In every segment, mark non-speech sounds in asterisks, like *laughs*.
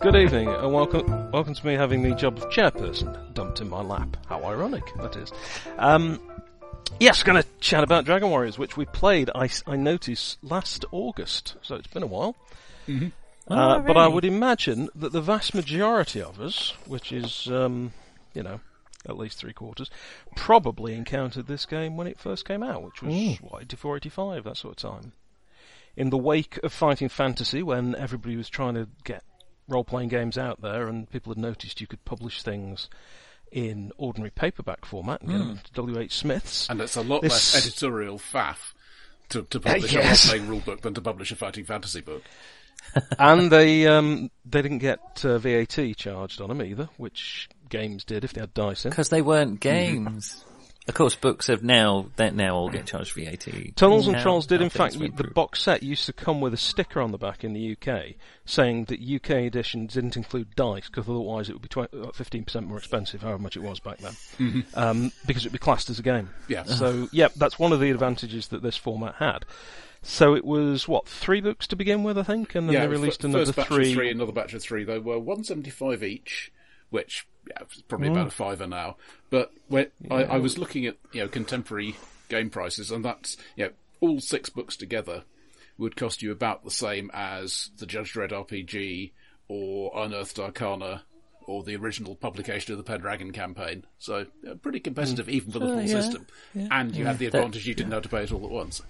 Good evening, and welcome welcome to me having the job of chairperson dumped in my lap. How ironic that is. Um, yes, going to chat about Dragon Warriors, which we played. I, I noticed last August, so it's been a while. Mm-hmm. Uh, Oh, But I would imagine that the vast majority of us, which is um, you know at least three quarters, probably encountered this game when it first came out, which was Mm. what 84, 85, that sort of time. In the wake of Fighting Fantasy, when everybody was trying to get role-playing games out there, and people had noticed you could publish things in ordinary paperback format and get them to W.H. Smiths. And it's a lot This- less editorial faff to, to *laughs* publish yes. a role-playing rule book than to publish a fighting fantasy book. *laughs* and they um, they didn't get uh, VAT charged on them either, which games did if they had dice in. Because they weren't games. Of course, books have now, they now all get charged VAT. Tunnels and Now- Trolls did, in fact, the through. box set used to come with a sticker on the back in the UK saying that UK edition didn't include dice because otherwise it would be uh, 15% more expensive, however much it was back then, um, because it would be classed as a game. Yeah. So, yeah, that's one of the advantages that this format had. So it was, what, three books to begin with, I think, and then yeah, they released fir- another first batch three. of three, another batch of three. They were 175 each, which yeah, probably Mm. about a fiver now. But when I, I was looking at you know contemporary game prices, and that's you know all six books together would cost you about the same as the Judge Dredd RPG or Unearthed Arcana or the original publication of the Pendragon campaign. So uh, pretty competitive even for the full Mm. yeah, system. And you had the That- advantage you didn't have to pay it all at once.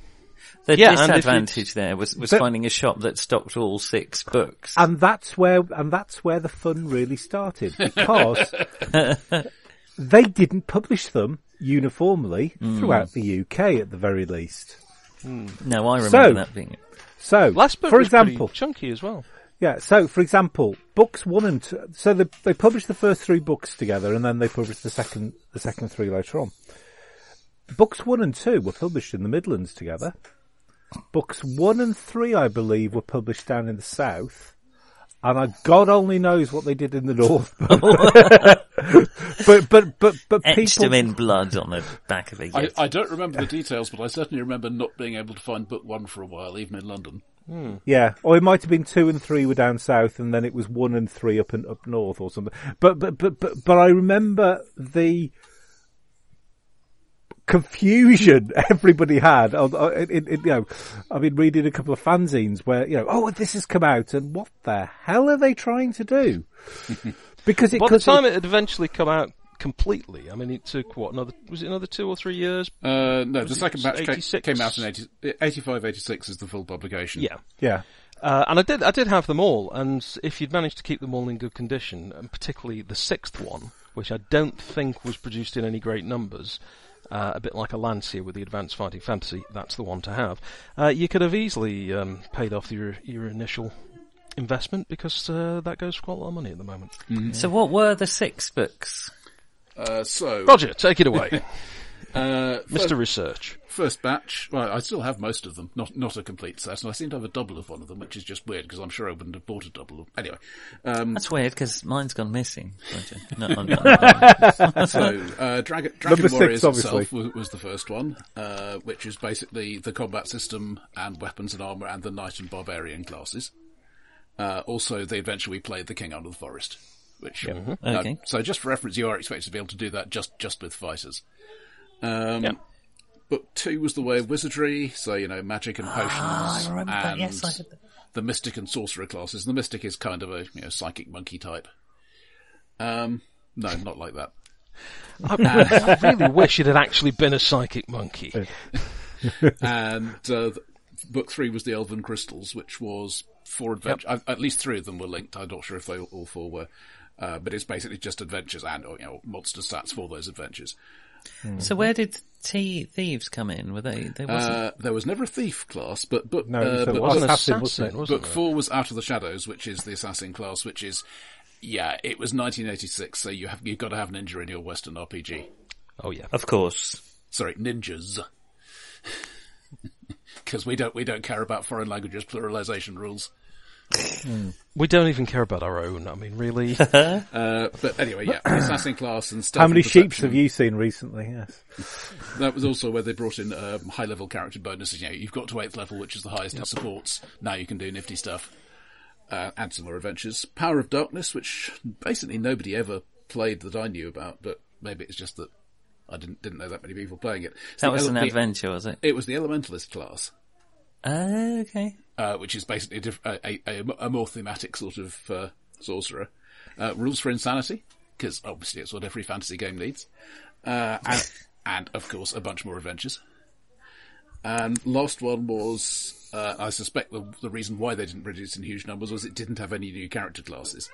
The Yeah, and if you- disadvantage there was, was But- finding a shop that stocked all six books. and that's where and that's where the fun really started because *laughs* they didn't publish them uniformly hmm. throughout the UK at the very least. Hmm. no, I remember So- that being. So, Last book for was example, chunky as well. yeah. So, for example, books one and two. So they they published the first three books together, and then they published the second the second three later on. Books one and two were published in the Midlands together. Books one and three, I believe, were published down in the south. And I, God only knows what they did in the north. *laughs* but, but, but, but Etched people, them in blood on the back of a I, Yeti. I don't remember the details, but I certainly remember not being able to find book one for a while, even in London. Hmm. Yeah, or it might have been two and three were down south, and then it was one and three up and up north or something. But but but but, but I remember the confusion *laughs* everybody had. On, on- in, in, you know, I've been reading a couple of fanzines where you know, oh, this has come out, and what the hell are they trying to do? *laughs* Because it By the time it had eventually come out completely, I mean, it took, what, another, was it another two or three years? Uh, no, the Was it second batch came, 86? came out in 80, 85, 86 is the full publication. Yeah. yeah. Uh, and I did, I did have them all, and if you'd managed to keep them all in good condition, and particularly the sixth one, which I don't think was produced in any great numbers, uh, a bit like Allansia with the Advanced Fighting Fantasy, that's the one to have. Uh, you could have easily um, paid off your your initial investment because uh, that goes for quite a lot of money at the moment. So what were the six books? Uh, so, Roger, take it away, *laughs* uh, Mr. Research. first batch, well, I still have most of them, not not a complete set, and I seem to have a double of one of them, which is just weird, because I'm sure I wouldn't have bought a double of Anyway, um, That's weird because mine's gone missing. No, I'm *laughs* not. so, uh, Dragon, Number Dragon six, Warriors obviously. itself was, was the first one, uh, which is basically the combat system and weapons and armour and the knight and barbarian classes. Uh, also, the adventure we played, The King Under the Forest, which, uh, Okay. so just for reference, you are expected to be able to do that just, just with fighters. Um, Yeah. Book two was the way of wizardry, so you know magic and potions, Ah, I remember that. and Yes, I had the mystic and sorcerer classes. The mystic is kind of a you know psychic monkey type. Um, no, not like that. I, I really wish it had actually been a psychic monkey. *laughs* and uh, th- book three was the Elven Crystals, which was four adventures. At least three of them were linked. I'm not sure if they all four were, uh, but it's basically just adventures and or, you know monster stats for those adventures. So where did T thieves come in? Were they? They wasn't. Uh, there was never a thief class, but book No, uh, so it was Wasn't assassin, assassin, wasn't it? wasn't book four was Out of the Shadows, which is the assassin class, which is yeah, it was 1986, so you have you've got to have ninja in your Western RPG. Oh yeah. of course. Sorry, ninjas. *laughs* Because we don't we don't care about foreign languages pluralization rules. We don't even care about our own. I mean, really. *laughs* Uh, but anyway, yeah, *clears throat* assassin class and stealth How many and sheeps have you seen recently? Yes. *laughs* That was also where they brought in um, high level character bonuses. You know, you've got to eighth level, which is the highest in supports. Now you can do nifty stuff. uh, and some more adventures. Power of Darkness, which basically nobody ever played that I knew about, but maybe it's just that I didn't didn't know that many people playing it. It's That was ele- an the- adventure, was it? It was the Elementalist class, Oh, okay. uh, which is basically a, diff- a, a, a more thematic sort of uh, sorcerer. Uh, rules for Insanity, because obviously it's what every fantasy game needs. Uh, and, *laughs* and of course a bunch more adventures. And last one was, uh, I suspect the, the reason why they didn't produce in huge numbers was it didn't have any new character classes.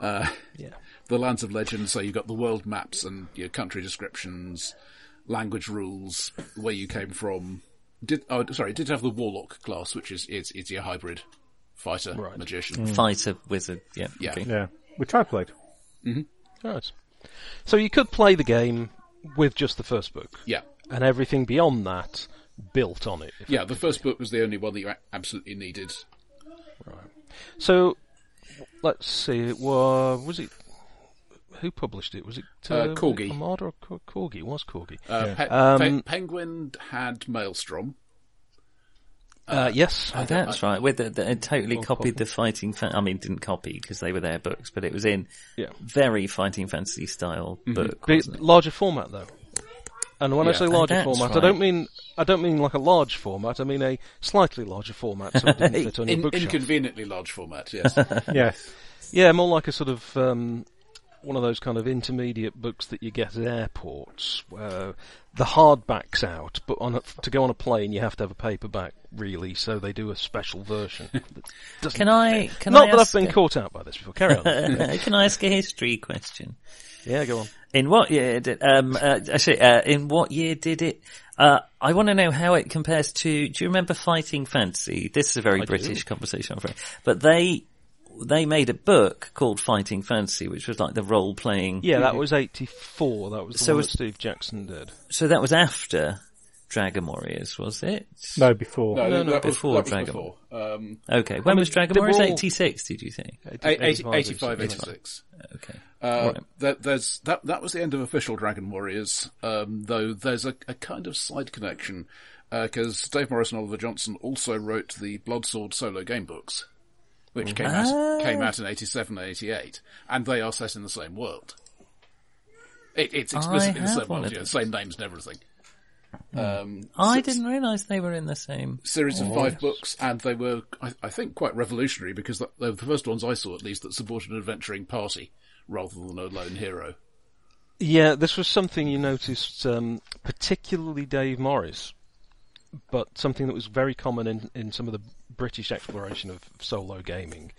Uh, Yeah. *laughs* the Lands of Legend, so you've got the world maps and your country descriptions, language rules, where you came from. Did oh sorry, it did have the Warlock class, which is it's, it's your hybrid fighter Right. magician. Mm. Fighter wizard. Yeah. Yeah. okay. Yeah, which I played. Mm-hmm. Right. So you could play the game with just the first book, Yeah, and everything beyond that built on it. yeah. The first book was the only one that you absolutely needed. Right. So let's see. It was was it who published it? Was it Uh, was it Corgi. Armada or Cor- Corgi? It was Corgi. Uh, Pe- Um, Pe- Penguin had Maelstrom. Uh, yes. Oh, that's right. With the, the, it totally copied copy. the fighting. Fa- I mean, didn't copy because they were their books, but it was in Yeah. very fighting fantasy style book. Big, wasn't it? larger format though. And when I say larger that's format, I don't mean I don't mean like a large format. I mean a slightly larger format, so it didn't *laughs* fit on your In, inconveniently large format, yes. *laughs* Yes, Yeah, more like a sort of um, one of those kind of intermediate books that you get at airports, where the hardback's out, but on a, to go on a plane you have to have a paperback, really. So they do a special version. *laughs* Can I? Can Not I that I've been a- caught out by this before. Carry on. *laughs* can I ask a history question? yeah, go on. In what year did um uh, actually uh, in what year did it? Uh, I want to know how it compares to. Do you remember Fighting Fantasy? This is a very I do. British conversation, I'm afraid. But they they made a book called Fighting Fantasy, which was like the role playing. Yeah, that *laughs* was '84. That was the So one was- that Steve Jackson did. So that was after Dragon Warriors, was it? no, before. No, No, that no, was, before that was Dragon. before. Um, Okay, when mean, was Dragon they were Warriors? all- Eighty six, did you think? 85, 85, 86. Okay. Uh, Right. there, there's that. That was the end of official Dragon Warriors. Um, though there's a, a kind of side connection because Dave Morris and Oliver Johnson also wrote the Bloodsword solo game books, which came Ah. out came out in '87 and '88, and they are set in the same world. It, it's explicitly the same world, yeah, those. same names and everything. Um, I s- didn't realise they were in the same. series Oh, of five books, and they were, I, I think, quite revolutionary because they were the first ones I saw, at least, that supported an adventuring party rather than a lone hero. Yeah, this was something you noticed, um, particularly Dave Morris, but something that was very common in, in some of the British exploration of solo gaming.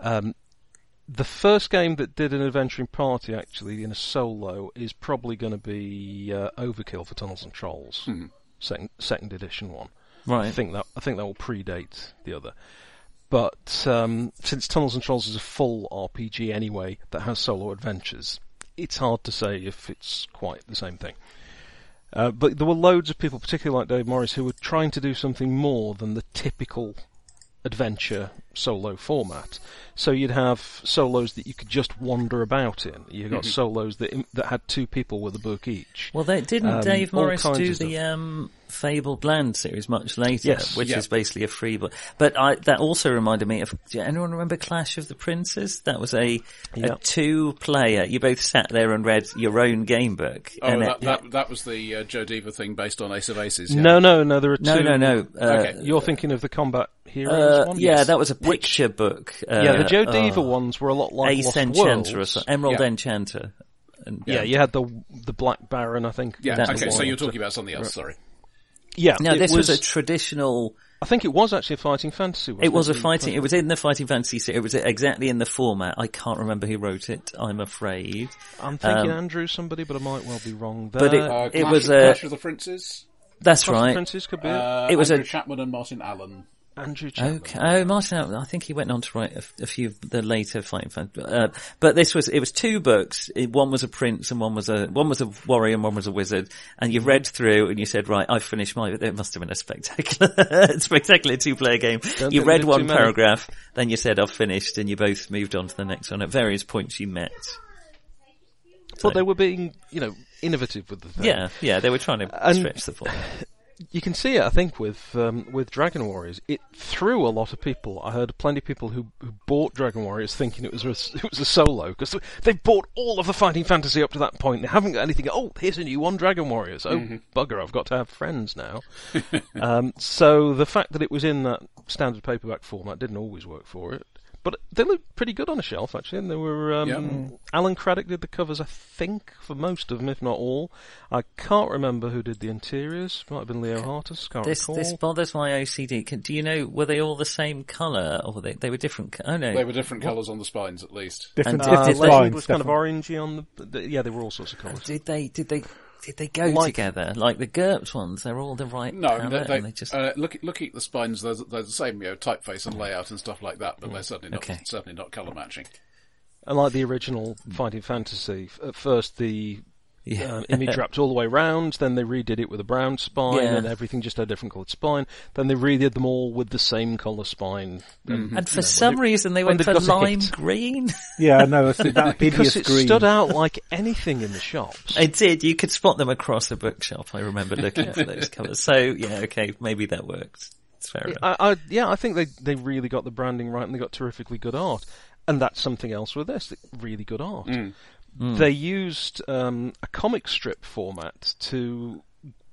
Um, the first game that did an adventuring party actually in a solo is probably going to be uh, Overkill for Tunnels and Trolls, second second edition one. I think that I think that will predate the other. But um, since Tunnels and Trolls is a full RPG anyway that has solo adventures, it's hard to say if it's quite the same thing. Uh, but there were loads of people, particularly like Dave Morris, who were trying to do something more than the typical adventure solo format. So you'd have solos that you could just wander about in. You got solos that that had two people with a book each. Well, they didn't Um, Dave Morris do the um, Fabled Land series much later, Yes. which Yeah. is basically a free book. But I, that also reminded me of. Do anyone remember Clash of the Princes? That was a, Yeah. a two-player. You both sat there and read your own game book. Oh, and that, it- that, that was the uh, Joe Dever thing based on Ace of Aces. Yeah. No, no, no. There are no, two. no, no. Uh, Okay. You're thinking of the Combat Heroes uh, one? yeah, Yes. that was a Which- picture book. Uh, yeah, the Joe uh, Dever ones were a lot like Ace Lost Enchanter or Worlds. something. Emerald Yeah. Enchanter. And, Yeah, you had the the Black Baron, I think. Yeah, okay, so you're talking about something else, sorry. Yeah, No, it this was, a traditional. I think it was actually a fighting fantasy. Wasn't It was a fighting. It was in the fighting fantasy. se- It was exactly in the format. I can't remember who wrote it. I'm afraid. I'm thinking um, Andrew somebody, but I might well be wrong there. But it- Uh, It was, of, uh, Clash of the Princes. That's Cross the right. Princes could be it. Uh, It was Andrew a- Chapman and Martin Allen. Andrew Chapman. Okay. Oh, Martin, I think he went on to write a few of the later fighting fans. Uh, but this was, it was two books. It- one was a prince and one was a, one was a warrior and one was a wizard. And you read through and you said, right, I've finished my, it must have been a spectacular, *laughs* spectacular two player game. Don't you read one many. paragraph, then you said, I've finished and you both moved on to the next one. At various points you met. But they were being, you know, innovative with the thing. Yeah, yeah, they were trying to And- stretch the format. You can see it, I think, with um, with Dragon Warriors. It threw a lot of people. I heard plenty of people who, who bought Dragon Warriors thinking it was a, *laughs* it was a solo because they bought all of the fighting fantasy up to that point. They haven't got anything. Oh, here's a new one, Dragon Warriors. Oh, Mm-hmm. bugger! I've got to have friends now. *laughs* um, so the fact that it was in that standard paperback format didn't always work for it. But they looked pretty good on a shelf, actually. And there were um, Yeah. Alan Craddock did the covers, I think, for most of them, if not all. I can't remember who did the interiors. Might have been Leo Hartas. Can't This recall. this bothers my OCD. Do you know were they all the same colour or were they they were different? Oh no, They were different colours on the spines, at least. Different, And Uh, did different they- spines. was kind of orangey on the, the. Yeah, they were all sorts of colours. did they did they did they go Like- together like the GURPS ones? They're all the right No, they, they, they just uh, look, looking at the spines, they're, they're the same, you know, typeface and layout and stuff like that, but they're certainly not Okay. certainly not colour matching. And like the original Fighting Fantasy, at first the yeah. um, image *laughs* wrapped all the way round, then they redid it with a brown spine, Yeah. and everything just had a different coloured spine. Then they redid them all with the same colour spine. and for some reason they went for lime hit. green. *laughs* Yeah, no, it's that *laughs* Because it green. stood out like anything in the shops. It did. You could spot them across the bookshop. I remember looking for those colours. So yeah, okay, maybe that works. It's fair enough. I, I, yeah, I think they, they really got the branding right and they got terrifically good art. And that's something else with this, really good art. They used um, a comic strip format to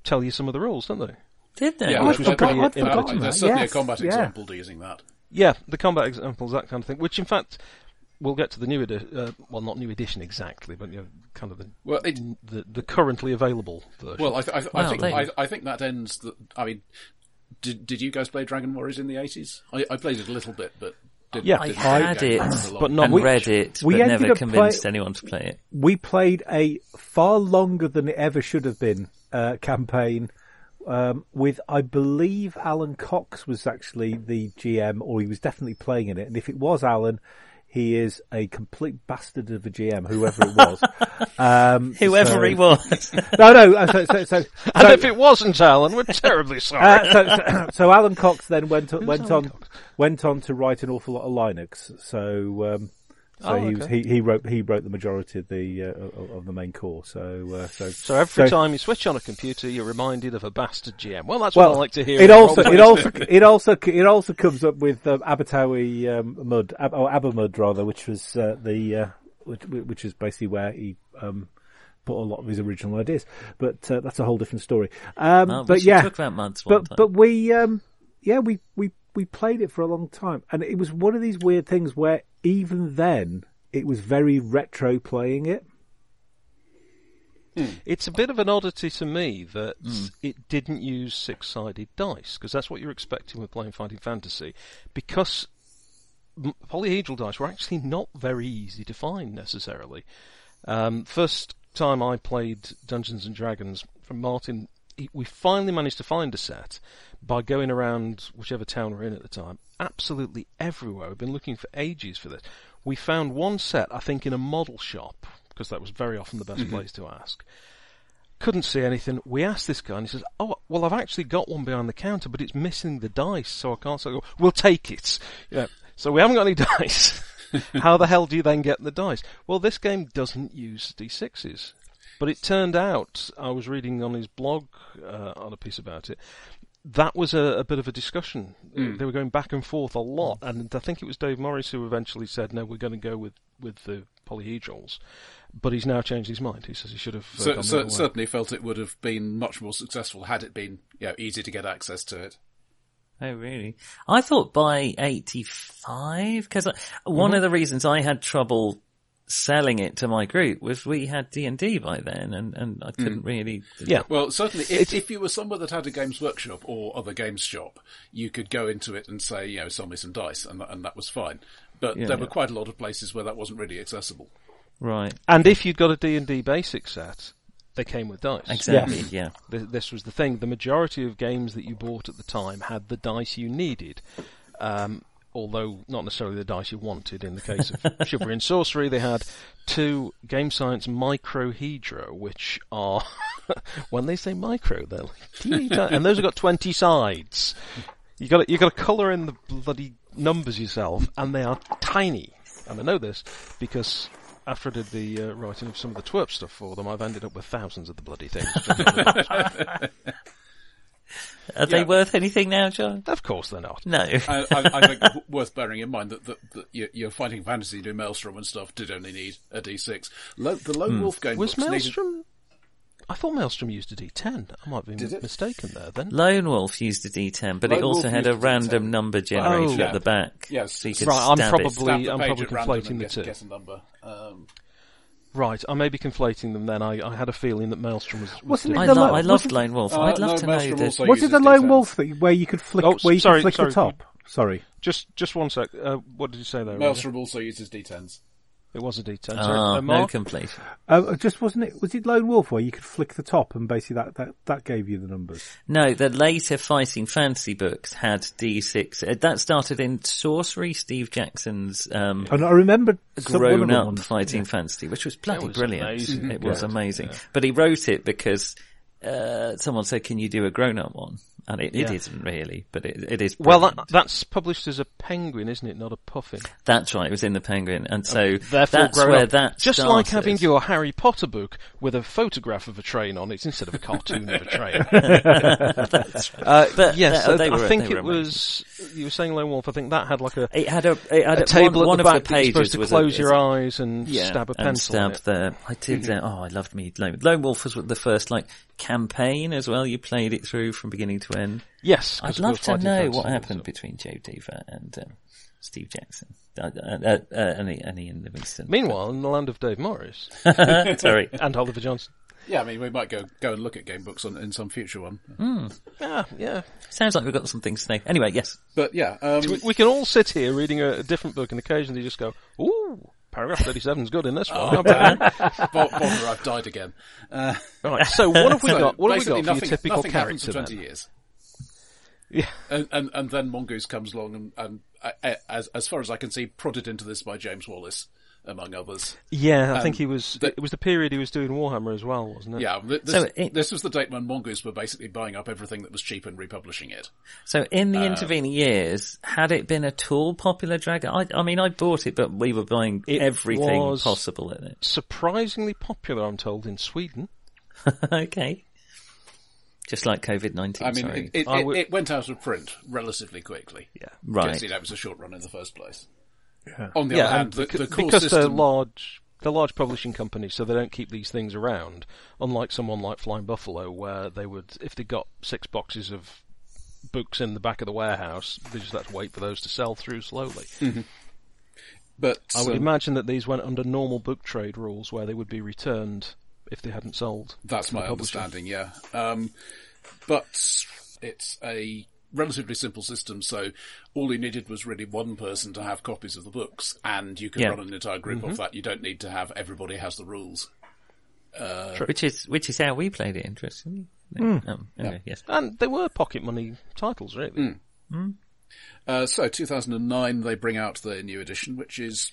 tell you some of the rules, don't they? Did they? Yeah, Oh, which there's- was pretty there's- there's certainly Yes, a combat yeah. example to using that. Yeah, the combat examples, that kind of thing. Which, in fact, we'll get to the new edition. Uh, well, not new edition exactly, but you know, kind of the Well, it, the, the currently available version. well, I, th- I, th- I think I, I think that ends. The, I mean, did did you guys play Dragon Warriors in the eighties? I, I played it a little bit, but didn't, Yeah. I didn't had play it, but not and read it, We but never convinced play- anyone to play it. we played a far longer than it ever should have been uh, campaign um, with, I believe, Alan Cox was actually the GM, or he was definitely playing in it. And if it was Alan, he is a complete bastard of a GM, whoever it was. *laughs* Um, Whoever so- he was. *laughs* No, no. uh, So, so, so, and if it wasn't Alan, we're *laughs* terribly sorry. uh, *clears throat* so, Alan Cox then went on, went Alan on went on to write an awful lot of Linux. So um, so Oh, he, was, okay. he he wrote he wrote the majority of the uh, of, of the main core. So uh, so so every so- time you switch on a computer, you're reminded of a bastard GM. Well, that's well, what I like to hear. it also role it also it also it also comes up with um, Abatawi um, Mud Ab- or AberMUD rather, which was uh, the uh, which, which is basically where he. Um, Put a lot of his original ideas, but uh, that's a whole different story. Um, Oh, we but yeah, talk about Muds but time. but we um yeah we we we played it for a long time and it was one of these weird things where even then it was very retro playing it It's a bit of an oddity to me that Hmm. it didn't use six-sided dice because that's what you're expecting with playing Fighting Fantasy. Because polyhedral dice were actually not very easy to find necessarily. Um, first time I played Dungeons and Dragons from Martin, he, we finally managed to find a set by going around whichever town we're in at the time. Absolutely everywhere. We've been looking for ages for this. We found one set, I think, in a model shop because that was very often the best mm-hmm. place to ask couldn't see anything. We asked this guy, and he says, "Oh, well, I've actually got one behind the counter, but it's missing the dice, so I can't." So "We'll take it." Yeah. So we haven't got any *laughs* dice. *laughs* How the hell do you then get the dice? Well, this game doesn't use d6s. But it turned out, I was reading on his blog uh, on a piece about it, that was a, a bit of a discussion. They were going back and forth a lot, and I think it was Dave Morris who eventually said, "No, we're going to go with with the polyhedrals." But he's now changed his mind. He says he should have. Uh, So, gone so, certainly felt it would have been much more successful had it been you know, easy to get access to it. Oh, really? I thought by 85, because one Mm-hmm. of the reasons I had trouble selling it to my group was we had D&D by then and, and I couldn't really... Mm. Yeah. Well, certainly, if, if you were somewhere that had a Games Workshop or other games shop, you could go into it and say, you know, sell me some dice, and, that- and that was fine. But Yeah. there were quite a lot of places where that wasn't really accessible. Right. And if you'd got a D&D basic set, they came with dice. Exactly, yeah. Th- This was the thing. The majority of games that you bought at the time had the dice you needed. Um, although not necessarily the dice you wanted. In the *laughs* case of Chivalry and Sorcery, they had two Game Science Microhedra, which are, *laughs* when they say micro, they're like teeny tiny, and those have got 20 sides. You got you got to colour in the bloody numbers yourself, and they are tiny. And I know this because after I did the uh, writing of some of the twerp stuff for them, I've ended up with thousands of the bloody things. *laughs* Are they worth anything now, John? Of course they're not. No. I, I, I think worth bearing in mind that, that, that your, your fighting fantasy do Maelstrom and stuff did only need a D6. Lo- the Lone Wolf game Was books needed- Maelstrom? I thought Maelstrom used a D10. I might be Did mistaken there then. Lone Wolf used a D10, but it also Wolf had a used a D10. random number generator Oh. at Yeah. the back. Yes. So you could Right, I'm probably- it. I'm probably conflating the guess, two. guess a number. Um, Right, I may be conflating them then. I, I had a feeling that Maelstrom was. was Wasn't it I, the lo- lo- I loved wasn't- Lone Wolf. Uh, I'd love no, to know Maelstrom the... also Was it uses the lone D10s. wolf thing where you could flick Oh, where you sorry, could flick sorry. the top? Sorry. Just just one sec. Uh, what did you say there? Roger? Maelstrom also uses D10s. It was a D10. Sorry, Ah, uh, no complete. completion. Uh, just wasn't it? Was it lone wolf where you could flick the top and basically that that, that gave you the numbers? No, the later fighting fantasy books had D6. Uh, That started in Sorcery, Steve Jackson's um, And I remember some, grown up ones- fighting fantasy, which was bloody was brilliant. amazing. It was Yeah. amazing. But he wrote it because uh, someone said, "Can you do a grown up one?" And it, it Yeah. isn't really, but it, it is. Well, that, that's published as a penguin, isn't it? Not a puffin. that's right. It was in the Penguin, and so Therefore, that's where up. that Just started. like having your Harry Potter book with a photograph of a train on it instead of a cartoon of a train. *laughs* Uh, But, yes, uh, uh, I think it was. You were saying Lone Wolf. I think that had like a, It had a it had a a, table one, one at the of back the you're supposed to close a, your eyes and yeah, stab a and pencil. in stab it. the. I did. Uh, oh, I loved me Lone, Lone Wolf was the first like campaign as well. You played it through from beginning to end. Yes, 'cause I'd love to know what books, happened so- between Joe Dever and um, Steve Jackson, uh, uh, uh, uh, and, and Ian Livingstone. Meanwhile, in the land of Dave Morris *laughs* *laughs* Sorry. and Oliver Johnson. Yeah, I mean, we might go go and look at game books on, in some future one. Yeah, yeah. Sounds like we've got some things to say. Anyway, yes. But yeah, um, We, we can all sit here reading a, a different book and occasionally just go, "Ooh, paragraph thirty-seven is good in this one." Bo- bother, I've died again. Uh, right. So what have we so *laughs* got? What have we basically got for nothing, your typical nothing happens character? for 20 then? years. Yeah. And, and, and then Mongoose comes along and, and uh, as, as far as I can see, prodded into this by James Wallis, among others. Yeah, I think Um, he was. the- it was the period he was doing Warhammer as well, wasn't it? Yeah, this, So it- this was the date when Mongoose were basically buying up everything that was cheap and republishing it. So in Uh, the intervening years, had it been at all popular, Dragon? I, I mean, I bought it, but we were buying It everything was- possible in it. Surprisingly popular, I'm told, in Sweden. *laughs* okay. Just like COVID nineteen. I mean, sorry. it, it, I it, it went out of print relatively quickly. Yeah. right. Guessing that was a short run in the first place. On the Yeah, other hand, the, beca- the core because system, they're large, they're large publishing companies, so they don't keep these things around. Unlike someone like Flying Buffalo, where they would, if they got six boxes of books in the back of the warehouse, they just had to wait for those to sell through slowly. but I would um, imagine that these went under normal book trade rules, where they would be returned if they hadn't sold. That's my understanding, yeah. Um, but it's a relatively simple system, so all you needed was really one person to have copies of the books, and you can Yeah. run an entire group Mm-hmm. of that. You don't need to have everybody has the rules. which is which is how we played it. Interestingly. Um, anyway, yes. And they were pocket money titles, really. Uh, so 2009, they bring out their new edition, which is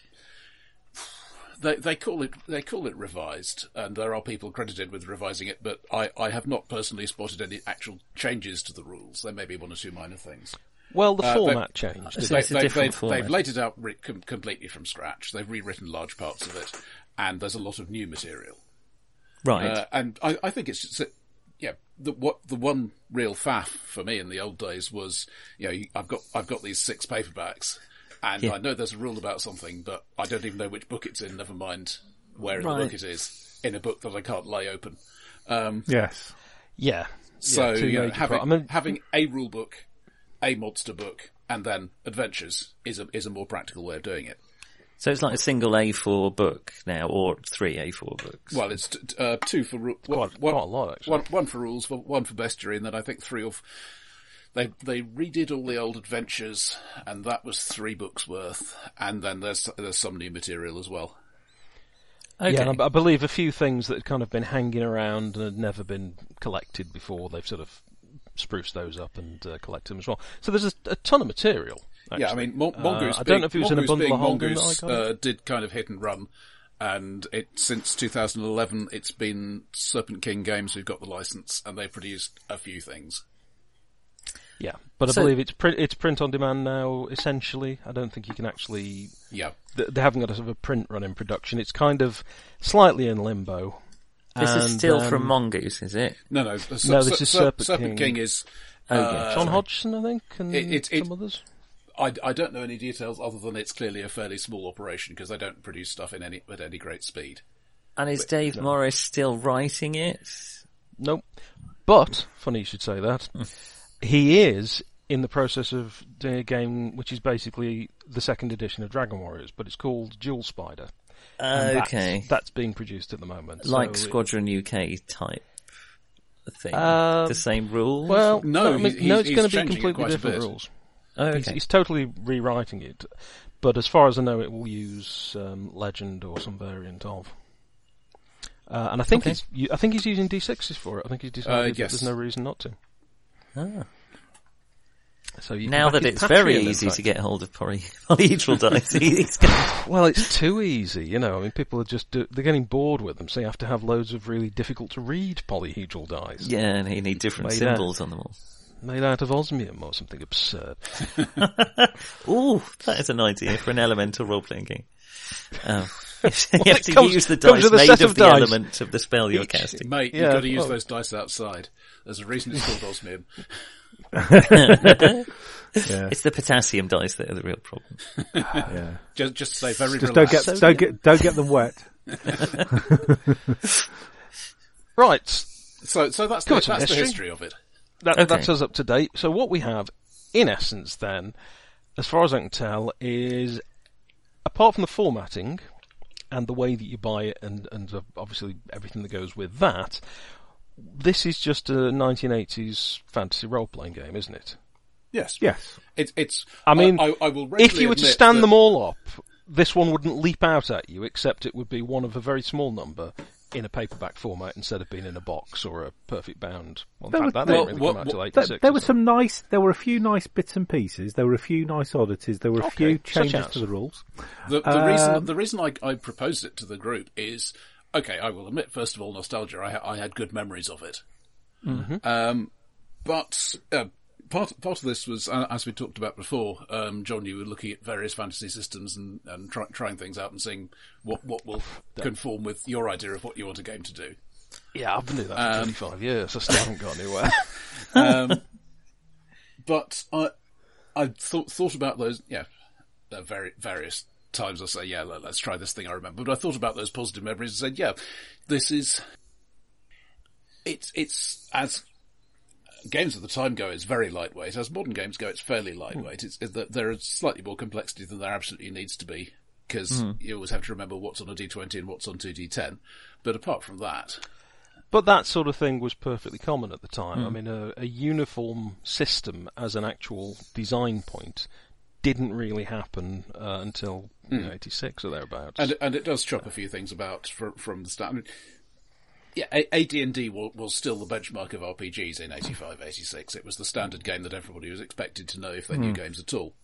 they they call it they call it revised, and there are people credited with revising it, but I, I have not personally spotted any actual changes to the rules. There may be one or two minor things. Well, the Uh, format changed. Didn't it's a they, different they've, format. they've laid it out re- com- completely from scratch. They've rewritten large parts of it, and there's a lot of new material. Right. Uh, and I, I think it's yeah, the what the one real faff for me in the old days was, you know, I've got I've got these six paperbacks, and Yeah. I know there's a rule about something, but I don't even know which book it's in. Never mind where in Right. the book it is in a book that I can't lay open. Yes. Yeah. So yeah, you know, having I mean, having a rule book, a monster book, and then adventures is a is a more practical way of doing it. so it's like a single A4 book now, or three A4 books. Well, it's t- t- uh, two for ru- quite, one, quite a lot, actually. one, one for rules, one- one for bestiary, and then I think three or f- they they redid all the old adventures, and that was three books worth. And then there's there's some new material as well. okay. Yeah, and I, I believe a few things that had kind of been hanging around and had never been collected before. They've sort of spruced those up and uh, collected them as well. So there's a, a ton of material. Yeah, I mean, Mon- Mongoose. Uh, I don't know if it was in a bundle of Holding that I Mongoose, got uh, did kind of hit and run, and it since 2011, it's been Serpent King Games who've got the license, and they produced a few things. Yeah, but I So- believe it's print it's print on demand now. Essentially, I don't think you can actually. Yeah, th- They haven't got a sort of a print run in production. It's kind of slightly in limbo. this is still um, from Mongoose, is it? no, no. the No, this is Ser- Serpent Serpent King. King is Okay. John Hodgson, I think, and It- it- it- some others. I, I don't know any details other than it's clearly a fairly small operation because they don't produce stuff in any at any great speed. and is Dave Morris still writing it? Nope. But, funny you should say that, *laughs* he is in the process of doing a game which is basically the second edition of Dragon Warriors, but it's called Jewel Spider. And that's- Okay. That's, being produced at the moment. like so it- Squadron UK type thing. Um, the same rules? Well, No, I mean, he's- no, it's going to be completely different rules. oh, He's, okay. he's totally rewriting it, but as far as I know, it will use um, Legend or some variant of. Uh, and I think Okay. he's, I think he's using D6s for it. I think he's decided that yes. there's no reason not to. Ah. So you Now that it's very Patreon, in easy to get hold of poly- *laughs* polyhedral dice, he's *laughs* gonna- Well, it's too easy, you know. I mean, people are just do, they're getting bored with them, so you have to have loads of really difficult to read polyhedral dice yeah, and you need different Made out. symbols on them all. made out of osmium or something absurd. *laughs* Ooh, that is an idea for an elemental role-playing game. Um, *laughs* you have to comes- use the dice with a made set of, of the dice. element of the spell you're casting. Mate, Yeah, you've got to use well- those dice outside. There's a reason it's called *laughs* osmium. Yeah, It's the potassium dice that are the real problem. *laughs* yeah. Just, just say very Just don't get don't get don't get them wet. Right, So, so that's the, that's some the history. history of it. that, Okay. that's us up to date. So what we have, in essence, then, as far as I can tell, is apart from the formatting and the way that you buy it, and and obviously everything that goes with that, this is just a 1980s fantasy role-playing game, isn't it? Yes. Yes. It's, it's, I mean, I, I will if you were to stand that- them all up, this one wouldn't leap out at you, except it would be one of a very small number in a paperback format instead of being in a box or a perfect bound. Well, There fact, was- that didn't well, really what- come out till what- 86. There, there were something. some nice. There were a few nice bits and pieces. There were a few nice oddities. There were a Okay, few changes to the rules. The, the reason Um, the reason I, I proposed it to the group is okay. I will admit, first of all, nostalgia. I, I had good memories of it, um, but uh, part part of this was uh, as we talked about before. Um, John, you were looking at various fantasy systems and, and try, trying things out and seeing what what will conform with your idea of what you want a game to do. Yeah, I've been doing that for Um, 25 years. I still haven't got anywhere. *laughs* *laughs* Um, but I, I thought thought about those. Yeah, uh, very various times I say, yeah, let, us try this thing. I remember, but I thought about those positive memories and said, yeah, this is. It's it's as games of the time go, it's very lightweight. As modern games go, it's fairly lightweight. Hmm. It's, it's that there is slightly more complexity than there absolutely needs to be because hmm. you always have to remember what's on a D20 and what's on 2D10. But apart from that, But that sort of thing was perfectly common at the time. I hmm. mean, a, a uniform system as an actual design point didn't really happen uh, until you know, 86 or thereabouts. And and it does chop a few things about from from the start. I mean, yeah, AD&D was, was still the benchmark of RPGs in 85, 86. It was the standard game that everybody was expected to know if they knew games at all.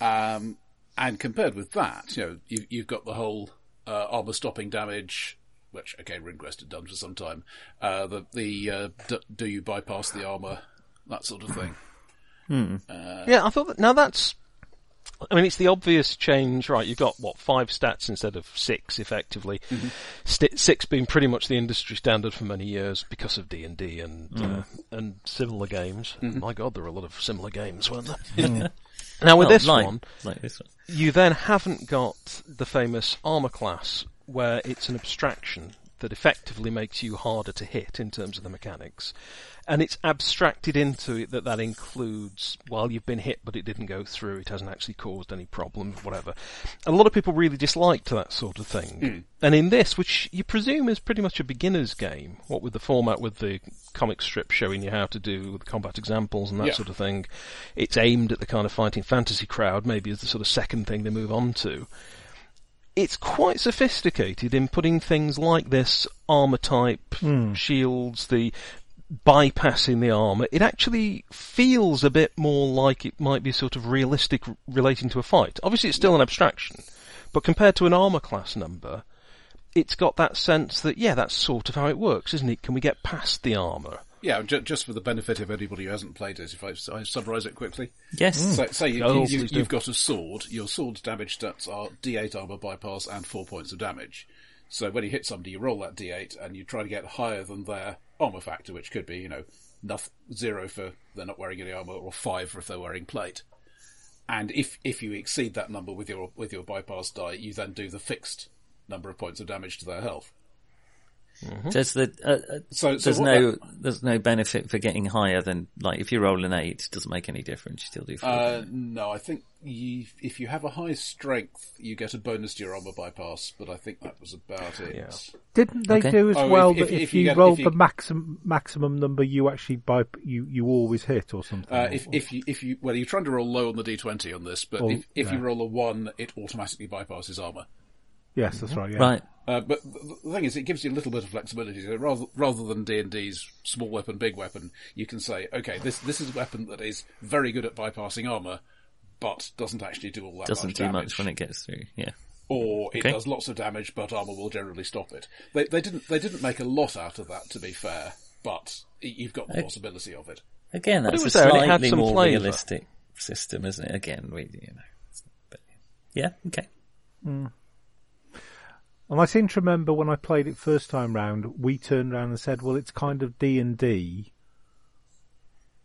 Um, and compared with that, you know, you, you've got the whole uh, armor stopping damage, which okay, RuneQuest had done for some time. Uh, the the uh, d- do you bypass the armor, that sort of thing. yeah, I thought that, now that's, I mean, it's the obvious change, right? You've got, what, five stats instead of six, effectively. Mm-hmm. St- six being pretty much the industry standard for many years because of D&D and, uh, mm. and similar games. Mm-hmm. My god, there were a lot of similar games, weren't there? Mm. *laughs* now with Well, this like, one, like this one. you then haven't got the famous armor class where it's an abstraction that effectively makes you harder to hit in terms of the mechanics. And it's abstracted into it that that includes, well, you've been hit but it didn't go through, it hasn't actually caused any problems, whatever. A lot of people really disliked that sort of thing. Hmm. And in this, which you presume is pretty much a beginner's game, what with the format with the comic strip showing you how to do the combat examples and that Yeah. sort of thing, it's aimed at the kind of fighting fantasy crowd, maybe as the sort of second thing they move on to it's quite sophisticated in putting things like this armor type, hmm. shields, the bypassing the armor. It actually feels a bit more like it might be sort of realistic relating to a fight. Obviously, it's still an abstraction, but compared to an armor class number, it's got that sense that yeah, that's sort of how it works, isn't it? Can we get past the armor? Yeah, ju- just for the benefit of anybody who hasn't played it, if I, I summarise it quickly. Yes. So, say you, Oh, you, please do. you've got a sword. Your sword's damage stats are D8 armor bypass and four points of damage. So when you hit somebody, you roll that D8 and you try to get higher than their armor factor, which could be, you know, noth- zero for they're not wearing any armor, or five for if they're wearing plate. And if if you exceed that number with your with your bypass die, you then do the fixed number of points of damage to their health. Does the uh, uh, So, so there's no that- there's no benefit for getting higher than like if you roll an eight, it doesn't make any difference. You still do four. Uh, no, I think you, if you have a high strength, you get a bonus to your armor bypass, but I think that was about it. Yeah. Didn't they Okay. do as Oh, well if- that if- if, if you you, roll the maximum maximum number, you actually by you you always hit or something? Uh, if if you if you well, you're trying to roll low on the d20 on this, but Well, if, if you roll a one, it automatically bypasses armor. yes, that's right. Yeah. Right. Uh, but the the thing is, it gives you a little bit of flexibility. So rather rather than D and D's small weapon, big weapon, you can say, okay, this this is a weapon that is very good at bypassing armor, but doesn't actually do all that Doesn't much do damage. much when it gets through. Yeah. or it Okay. does lots of damage, but armor will generally stop it. They, they didn't they didn't make a lot out of that, to be fair, but you've got the possibility of it. Again, it that's a there and it had slightly more flavour. realistic system, isn't it? Again, we you know. But, yeah. Okay. And I seem to remember when I played it first time round, we turned around and said, "Well, it's kind of D and D,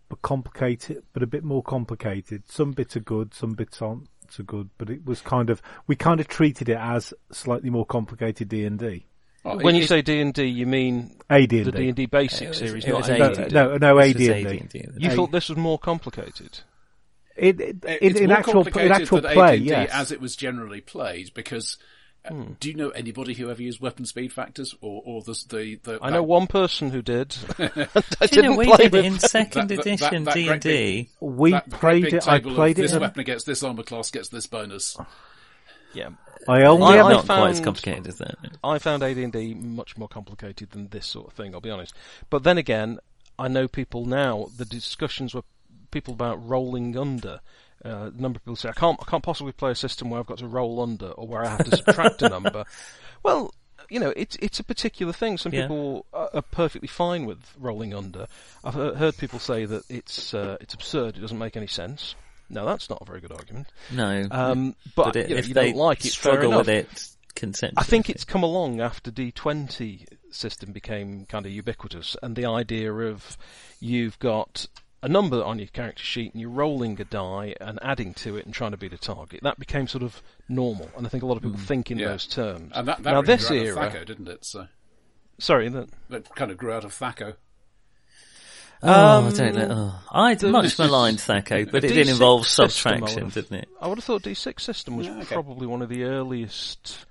but complicated, but a bit more complicated. Some bits are good, some bits aren't so good, but it was kind of we kind of treated it as slightly more complicated D and D, Oh, When it- you say D and D, you mean AD and the D and D. D basic It was- series, it not was AD. No, AD&D. no, no, This AD was and D. AD&D. You A- thought this was more complicated? It, it, it's in, in more actual in complicated actual than play, AD&D yes. as it was generally played because. Uh, Do you know anybody who ever used weapon speed factors or, or the, the, the I know one person who did. *laughs* *laughs* I Do you didn't know we play did it in second that- that- edition D and D. we that played it. I table of played it. This in a- weapon against this armor class gets this bonus. Yeah, I only I- ever I Not quite as found- complicated as that. I found AD&D much more complicated than this sort of thing. I'll be honest. But then again, I know people now. The discussions were people about rolling under. Uh, a number of people say I can't. I can't possibly play a system where I've got to roll under or where I have to subtract a number. *laughs* Well, you know, it's it's a particular thing. Some Yeah. people are, perfectly fine with rolling under. I've heard people say that it's uh, it's absurd. It doesn't make any sense. No, that's not a very good argument. No. Um, but, but it, you, know, if you they don't like it, struggle with it consensually. I think it's come along after D20 system became kind of ubiquitous, and the idea of you've got a number on your character sheet and you're rolling a die and adding to it and trying to beat a target. That became sort of normal, and I think a lot of people think in Yeah. those terms. And that, that now really this grew out era, of Thaco, didn't it? So sorry, that, that kind of grew out of Thaco. Oh, I don't know. Oh, I much maligned Thaco, but it D6 did involve subtraction, would've- didn't it? I would have thought D6 system was Yeah, okay. probably one of the earliest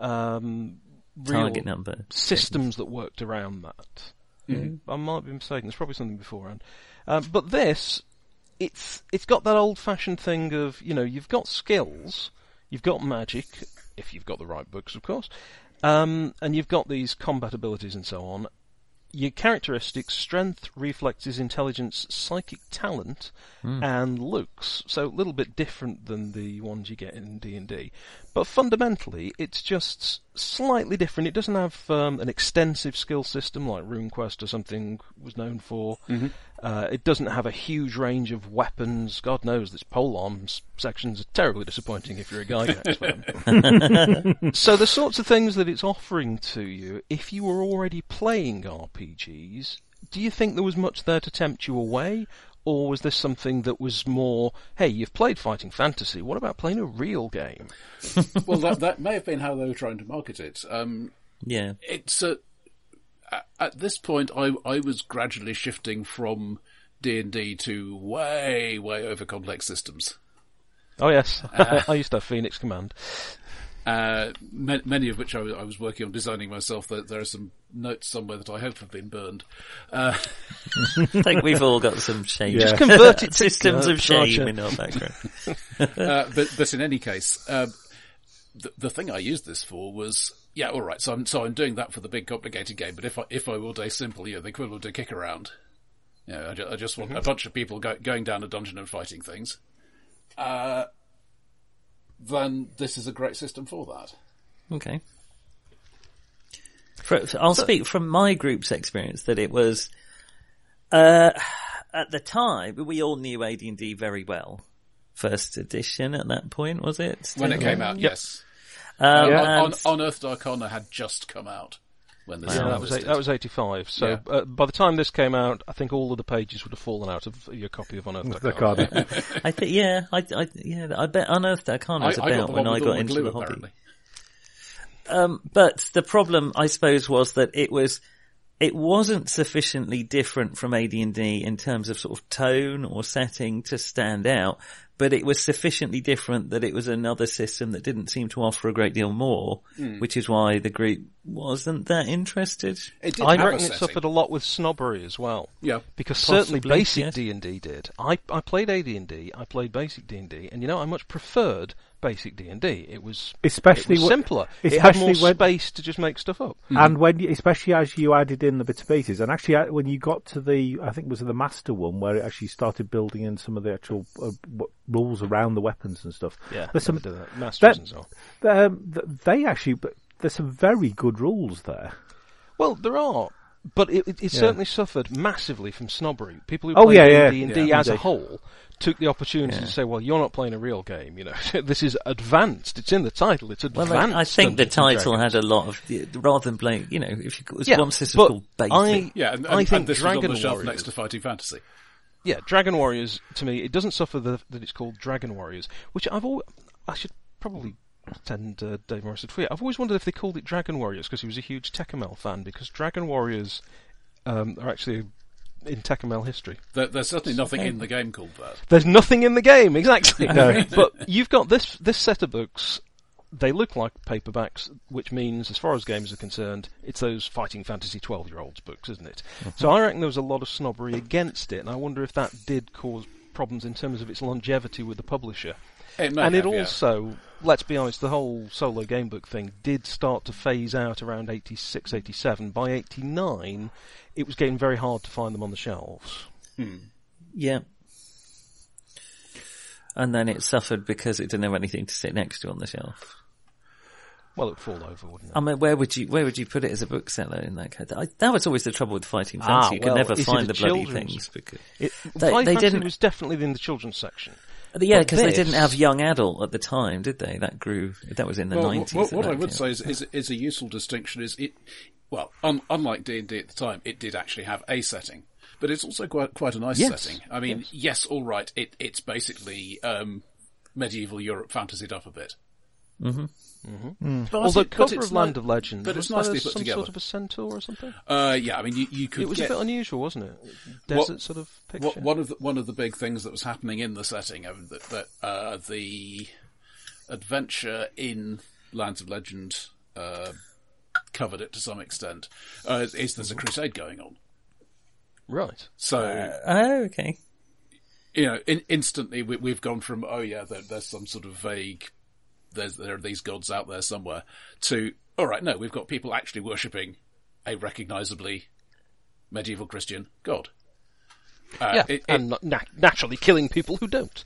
um, real Target number. systems that worked around that. Mm-hmm. I might be mistaken. There's probably something beforehand. Um, but this, it's it's got that old-fashioned thing of you know you've got skills, you've got magic, if you've got the right books, of course, um, and you've got these combat abilities and so on. Your characteristics: strength, reflexes, intelligence, psychic talent, and looks. So a little bit different than the ones you get in D and D, but fundamentally it's just slightly different. It doesn't have um, an extensive skill system like RuneQuest or something was known for. Uh, it doesn't have a huge range of weapons. God knows this pole arms sections are terribly disappointing if you're a Gygax *laughs* fan. so the sorts of things that it's offering to you, if you were already playing RPGs, do you think there was much there to tempt you away? Or was this something that was more, hey, you've played Fighting Fantasy, what about playing a real game? well, that that may have been how they were trying to market it. Um, Yeah. it's a, at- at this point I I was gradually shifting from D and D to way way over complex systems. Oh yes, *laughs* I used to have Phoenix Command. Uh, ma- many of which I was, I was working on designing myself. There, there are some notes somewhere that I hope have been burned. Uh, *laughs* I think we've all got some shame. Just converted *laughs* systems of shame Roger. in our background. uh, but but in any case, um, the the thing I used this for was yeah, all right. So I'm so I'm doing that for the big complicated game. But if I if I will do simple, you know, the equivalent of kick around. You know, I, ju- I just want a bunch of people go, going down a dungeon and fighting things. Uh, then this is a great system for that. Okay. For, for- I'll speak from my group's experience that it was, uh, at the time, we all knew AD&D very well. First edition at that point, was it? When it came out, yes. Um, on, and- on, Unearthed Arcana had just come out. when this Yeah, was that was eight, that was 85. So Yeah. uh, by the time this came out, I think all of the pages would have fallen out of your copy of Unearthed The Arcana. card. *laughs* I think, yeah, I, I, yeah, I bet Unearthed Arcana I, was I got about the when I got into glue, the hobby. apparently. Um, but the problem, I suppose, was that it was, it wasn't sufficiently different from AD&D in terms of sort of tone or setting to stand out, but it was sufficiently different that it was another system that didn't seem to offer a great deal more, Hmm. which is why the group wasn't that interested. It did I have reckon it suffered a lot with snobbery as well. Yeah. Because Possibly, certainly basic. D&D did. I, I played AD&D, I played basic D&D, and you know, I much preferred basic D&D. It was, Especially it was wh- simpler. It had more when- space to just make stuff up. And when, you, especially as you added in the bits and pieces, and actually uh, when you got to the, I think it was the master one where it actually started building in some of the actual uh, rules around the weapons and stuff. Yeah, there's some. they did that. And so. Um, they actually, but there's some very good rules there. Well, there are, but it, it, it Yeah. certainly suffered massively from snobbery. People who Oh, played yeah, yeah. D&D Yeah. as a whole took the opportunity to say, well, you're not playing a real game, you know. *laughs* this is advanced. It's in the title. It's Well, advanced. I, I think the title Dragons. had a lot of, rather than playing, you know, if you, it was Yeah, one system but called basic. I, Yeah, and, I think and this was on Dragon the shelf Warriors. next to Fighting Fantasy. Yeah, Dragon Warriors to me, it doesn't suffer the, that it's called Dragon Warriors, which I've always, I should probably send uh, Dave Morris a tweet. I've always wondered if they called it Dragon Warriors because he was a huge Tekumel fan because Dragon Warriors um, are actually in Tekumel history. There, there's certainly nothing in the game called that. There's nothing in the game, exactly. *laughs* No. but you've got this this set of books. They look like paperbacks, which means, as far as games are concerned, it's those fighting fantasy twelve-year-olds books, isn't it? So I reckon there was a lot of snobbery against it, and I wonder if that did cause problems in terms of its longevity with the publisher. It may and it have, yeah. also, let's be honest, the whole solo gamebook thing did start to phase out around 86, 87. By 89, it was getting very hard to find them on the shelves. Yeah. And then it suffered because it didn't have anything to sit next to on the shelf. Well, it would fall over, wouldn't it? I mean, where would you where would you put it as a bookseller in that case? I, that was always the trouble with fighting fantasy. Ah, you could well, never is find the bloody children's- things because It, They- Fight they Fantasy didn't- was definitely in the children's section. Yeah, because they didn't have young adult at the time, did they? That grew. That was in the Well, nineties. what, what I would say is, is, is a useful distinction is it. Well, un, unlike D and D at the time, it did actually have a setting, but it's also quite quite a nice Yes. setting. I mean, yes, all right, it, it's basically um, medieval Europe fantasied up a bit. Mm-hmm. Mm-hmm. But, Although it- but cover it's of Land of Legends, but was it's nicely there put some together. sort of a centaur or something? Uh, yeah, I mean, you, you could It was get a bit unusual, wasn't it? What- Desert sort of picture. What, one of the one of the big things that was happening in the setting of that, that uh, the adventure in Lands of Legend uh, covered it to some extent. Uh, is, is there's a crusade going on? Right. So oh, okay. you know, in, instantly we, we've gone from oh yeah, there, there's some sort of vague. There's there are these gods out there somewhere. To all right, no, we've got people actually worshipping a recognisably medieval Christian god. Uh, yeah, it- it- and not nat- naturally killing people who don't.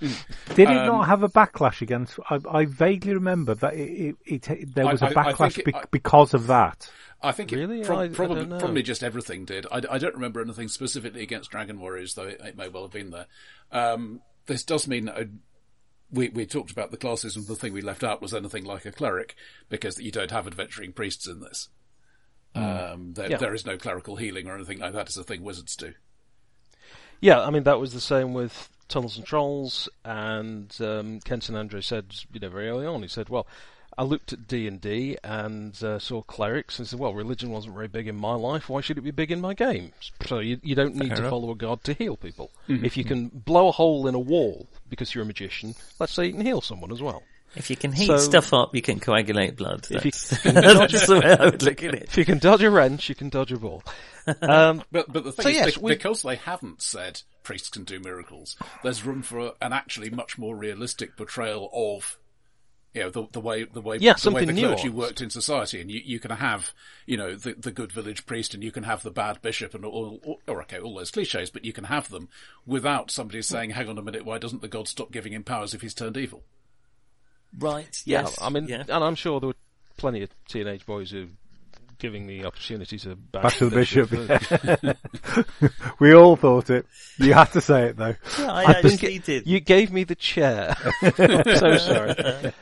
Did Um, it not have a backlash against? I, I vaguely remember that it, it, it, there was I- a I backlash think it- be- I- because of that. I think Really? prob- I- I probably, don't probably just everything did. I, I don't remember anything specifically against Dragon Warriors, though it, it may well have been there. Um, this does mean that I, we, we talked about the classes, and the thing we left out was anything like a cleric, because you don't have adventuring priests in this. Um, there, Yeah. there is no clerical healing or anything like that. It's a thing wizards do. Yeah, I mean that was the same with Tunnels and Trolls, and um, Ken St. Andre said, you know, very early on, he said, well. I looked at D and D and uh, saw clerics and said, "Well, religion wasn't very big in my life. Why should it be big in my games?" So you, you don't need Fair to enough. follow a god to heal people. If you can blow a hole in a wall because you're a magician, let's say you can heal someone as well. If you can heat So- stuff up, you can coagulate blood. If you That's, can *laughs* that's the way I would look at it. If you can dodge a wrench, you can dodge a ball. *laughs* Um, But but the thing So is, yes, be- we- because they haven't said priests can do miracles, there's room for an actually much more realistic portrayal of you know the the way the way Yeah, the way the something clergy nuanced. worked in society, and you you can have you know the the good village priest, and you can have the bad bishop, and all or, or okay all those cliches, but you can have them without somebody saying, "Hang on a minute, why doesn't the god stop giving him powers if he's turned evil?" Right. yeah, Yes. I mean, yeah. and I'm sure there were plenty of teenage boys who giving me the opportunity to bash, Bash the bishop. *laughs* but- *laughs* We all thought it. You had to say it though. Yeah, I, I think actually it- did. You gave me the chair. *laughs* so sorry.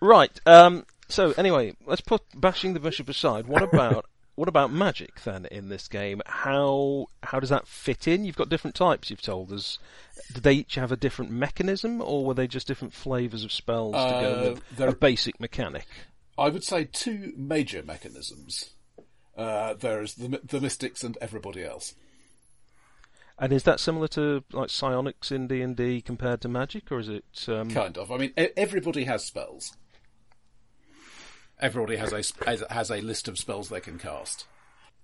Right. Um, so anyway, let's put bashing the bishop aside. What about what about magic then in this game? How how does that fit in? You've got different types. You've told us. Did they each have a different mechanism, or were they just different flavors of spells to Uh, go with they're- a basic mechanic? I would say two major mechanisms. Uh, there's the, the mystics and everybody else. And is that similar to like psionics in D and D compared to magic, or is it? Um, Kind of. I mean, everybody has spells. Everybody has a has a list of spells they can cast.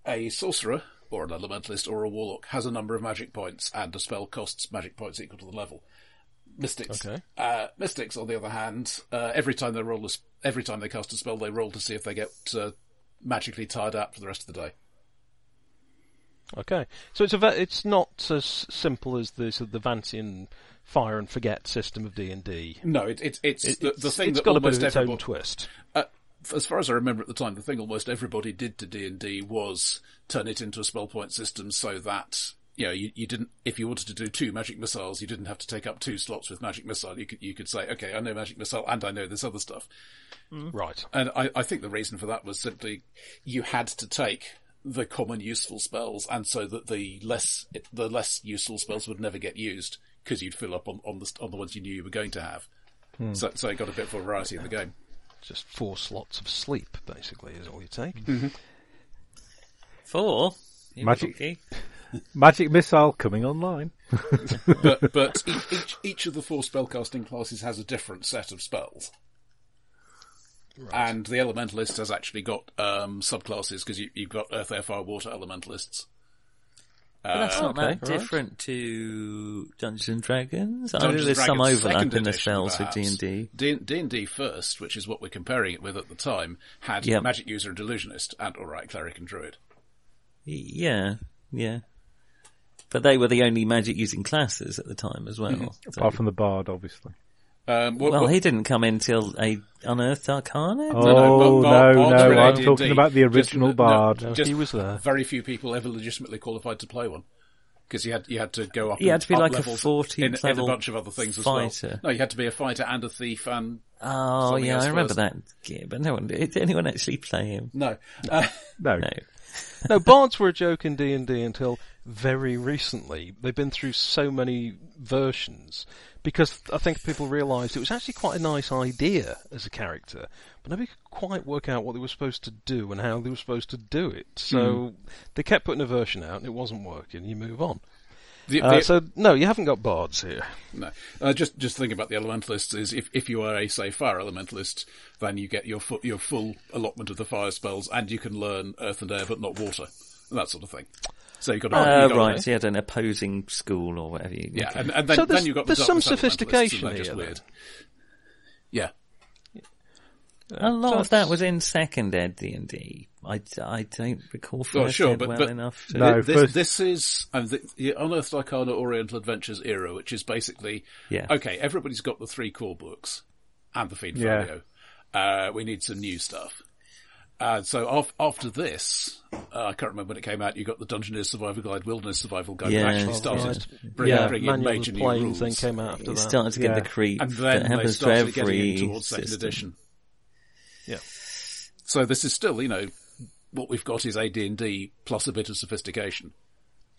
A sorcerer or an elementalist or a warlock has a number of magic points, and a spell costs magic points equal to the level. Mystics. Okay. Uh, mystics, on the other hand, uh, every time they roll a, every time they cast a spell, they roll to see if they get uh, magically tied up for the rest of the day. Okay, so it's a it's not as simple as the sort of the Vancian fire and forget system of D and D. No, it, it, it's the, the thing it's that got a bit of its own twist. Uh, as far as I remember at the time, the thing almost everybody did to D and D was turn it into a spell point system so that you know you, you didn't. If you wanted to do two magic missiles, you didn't have to take up two slots with magic missile. You could you could say, okay, I know magic missile and I know this other stuff. Mm-hmm. Right. And I, I think the reason for that was simply you had to take the common useful spells, and so that the less the less useful spells would never get used because you'd fill up on on the on the ones you knew you were going to have. Hmm. So so it got a bit of variety in the game. Just four slots of sleep, basically, is all you take. Mm-hmm. Mm-hmm. Four. You Magic. Lucky. *laughs* Magic missile coming online. *laughs* but but each, each each of the four spellcasting classes has a different set of spells. And the elementalist has actually got um, subclasses because you, you've got earth, air, fire, water elementalists. But that's not okay, that right. different to Dungeons and Dragons. I know there's some Dragons overlap second in the spells with D and D. D D and D first, which is what we're comparing it with at the time, had Yep. magic user and illusionist, and alright cleric and druid. Yeah, yeah. But they were the only magic using classes at the time as well. Mm-hmm. So- Apart from the bard, obviously. Um, what, well, what- he didn't come in till a unearthed arcana. Oh, no, no, Bard- no, Bards were I'm AD&D. talking about the original no, bard. No, just he was there. Very few people ever legitimately qualified to play one. Because you had you had to go up. You had to be like a levels 14th in, in a level bunch of other things as fighter. well. No, you had to be a fighter and a thief and Oh yeah, else I remember first. that. Yeah, but no one did anyone actually play him? no. *laughs* Uh, No. No. No, bards were a joke in D and D until very recently. They've been through so many versions because I think people realised it was actually quite a nice idea as a character, but nobody could quite work out what they were supposed to do and how they were supposed to do it. So hmm. they kept putting a version out, and it wasn't working. You move on. The, Uh, so no, you haven't got bards here. no. Uh, just just think about the elementalists. Is if, if you are a say fire elementalist, then you get your fu- your full allotment of the fire spells, and you can learn earth and air, but not water, and that sort of thing. So you've got to, Uh, got right, so you had an opposing school or whatever. You, Yeah, okay. and, and then, So then you've got there's some darkness elementalists, and sophistication here, weird. Yeah. A lot so of that was in second ed D and D. I, I don't recall first Well, sure, ed but- well but- enough. To, No. this, first- this is um, the, the Unearthed Arcana Oriental Adventures era, which is basically Yeah. okay. Everybody's got the three core books and the feed Yeah. folio. Uh, we need some new stuff. Uh, so af- after this, uh, I can't remember when it came out. You got the Dungeoneer Survival Guide, Wilderness Survival Guide. Yeah, that actually that's started right. bringing, yeah, bringing in major new rules. then came out after it that. started to get Yeah. the creep and that then they happens to started getting every in towards second system. edition. Yeah. So this is still, you know, what we've got is AD&D plus a bit of sophistication.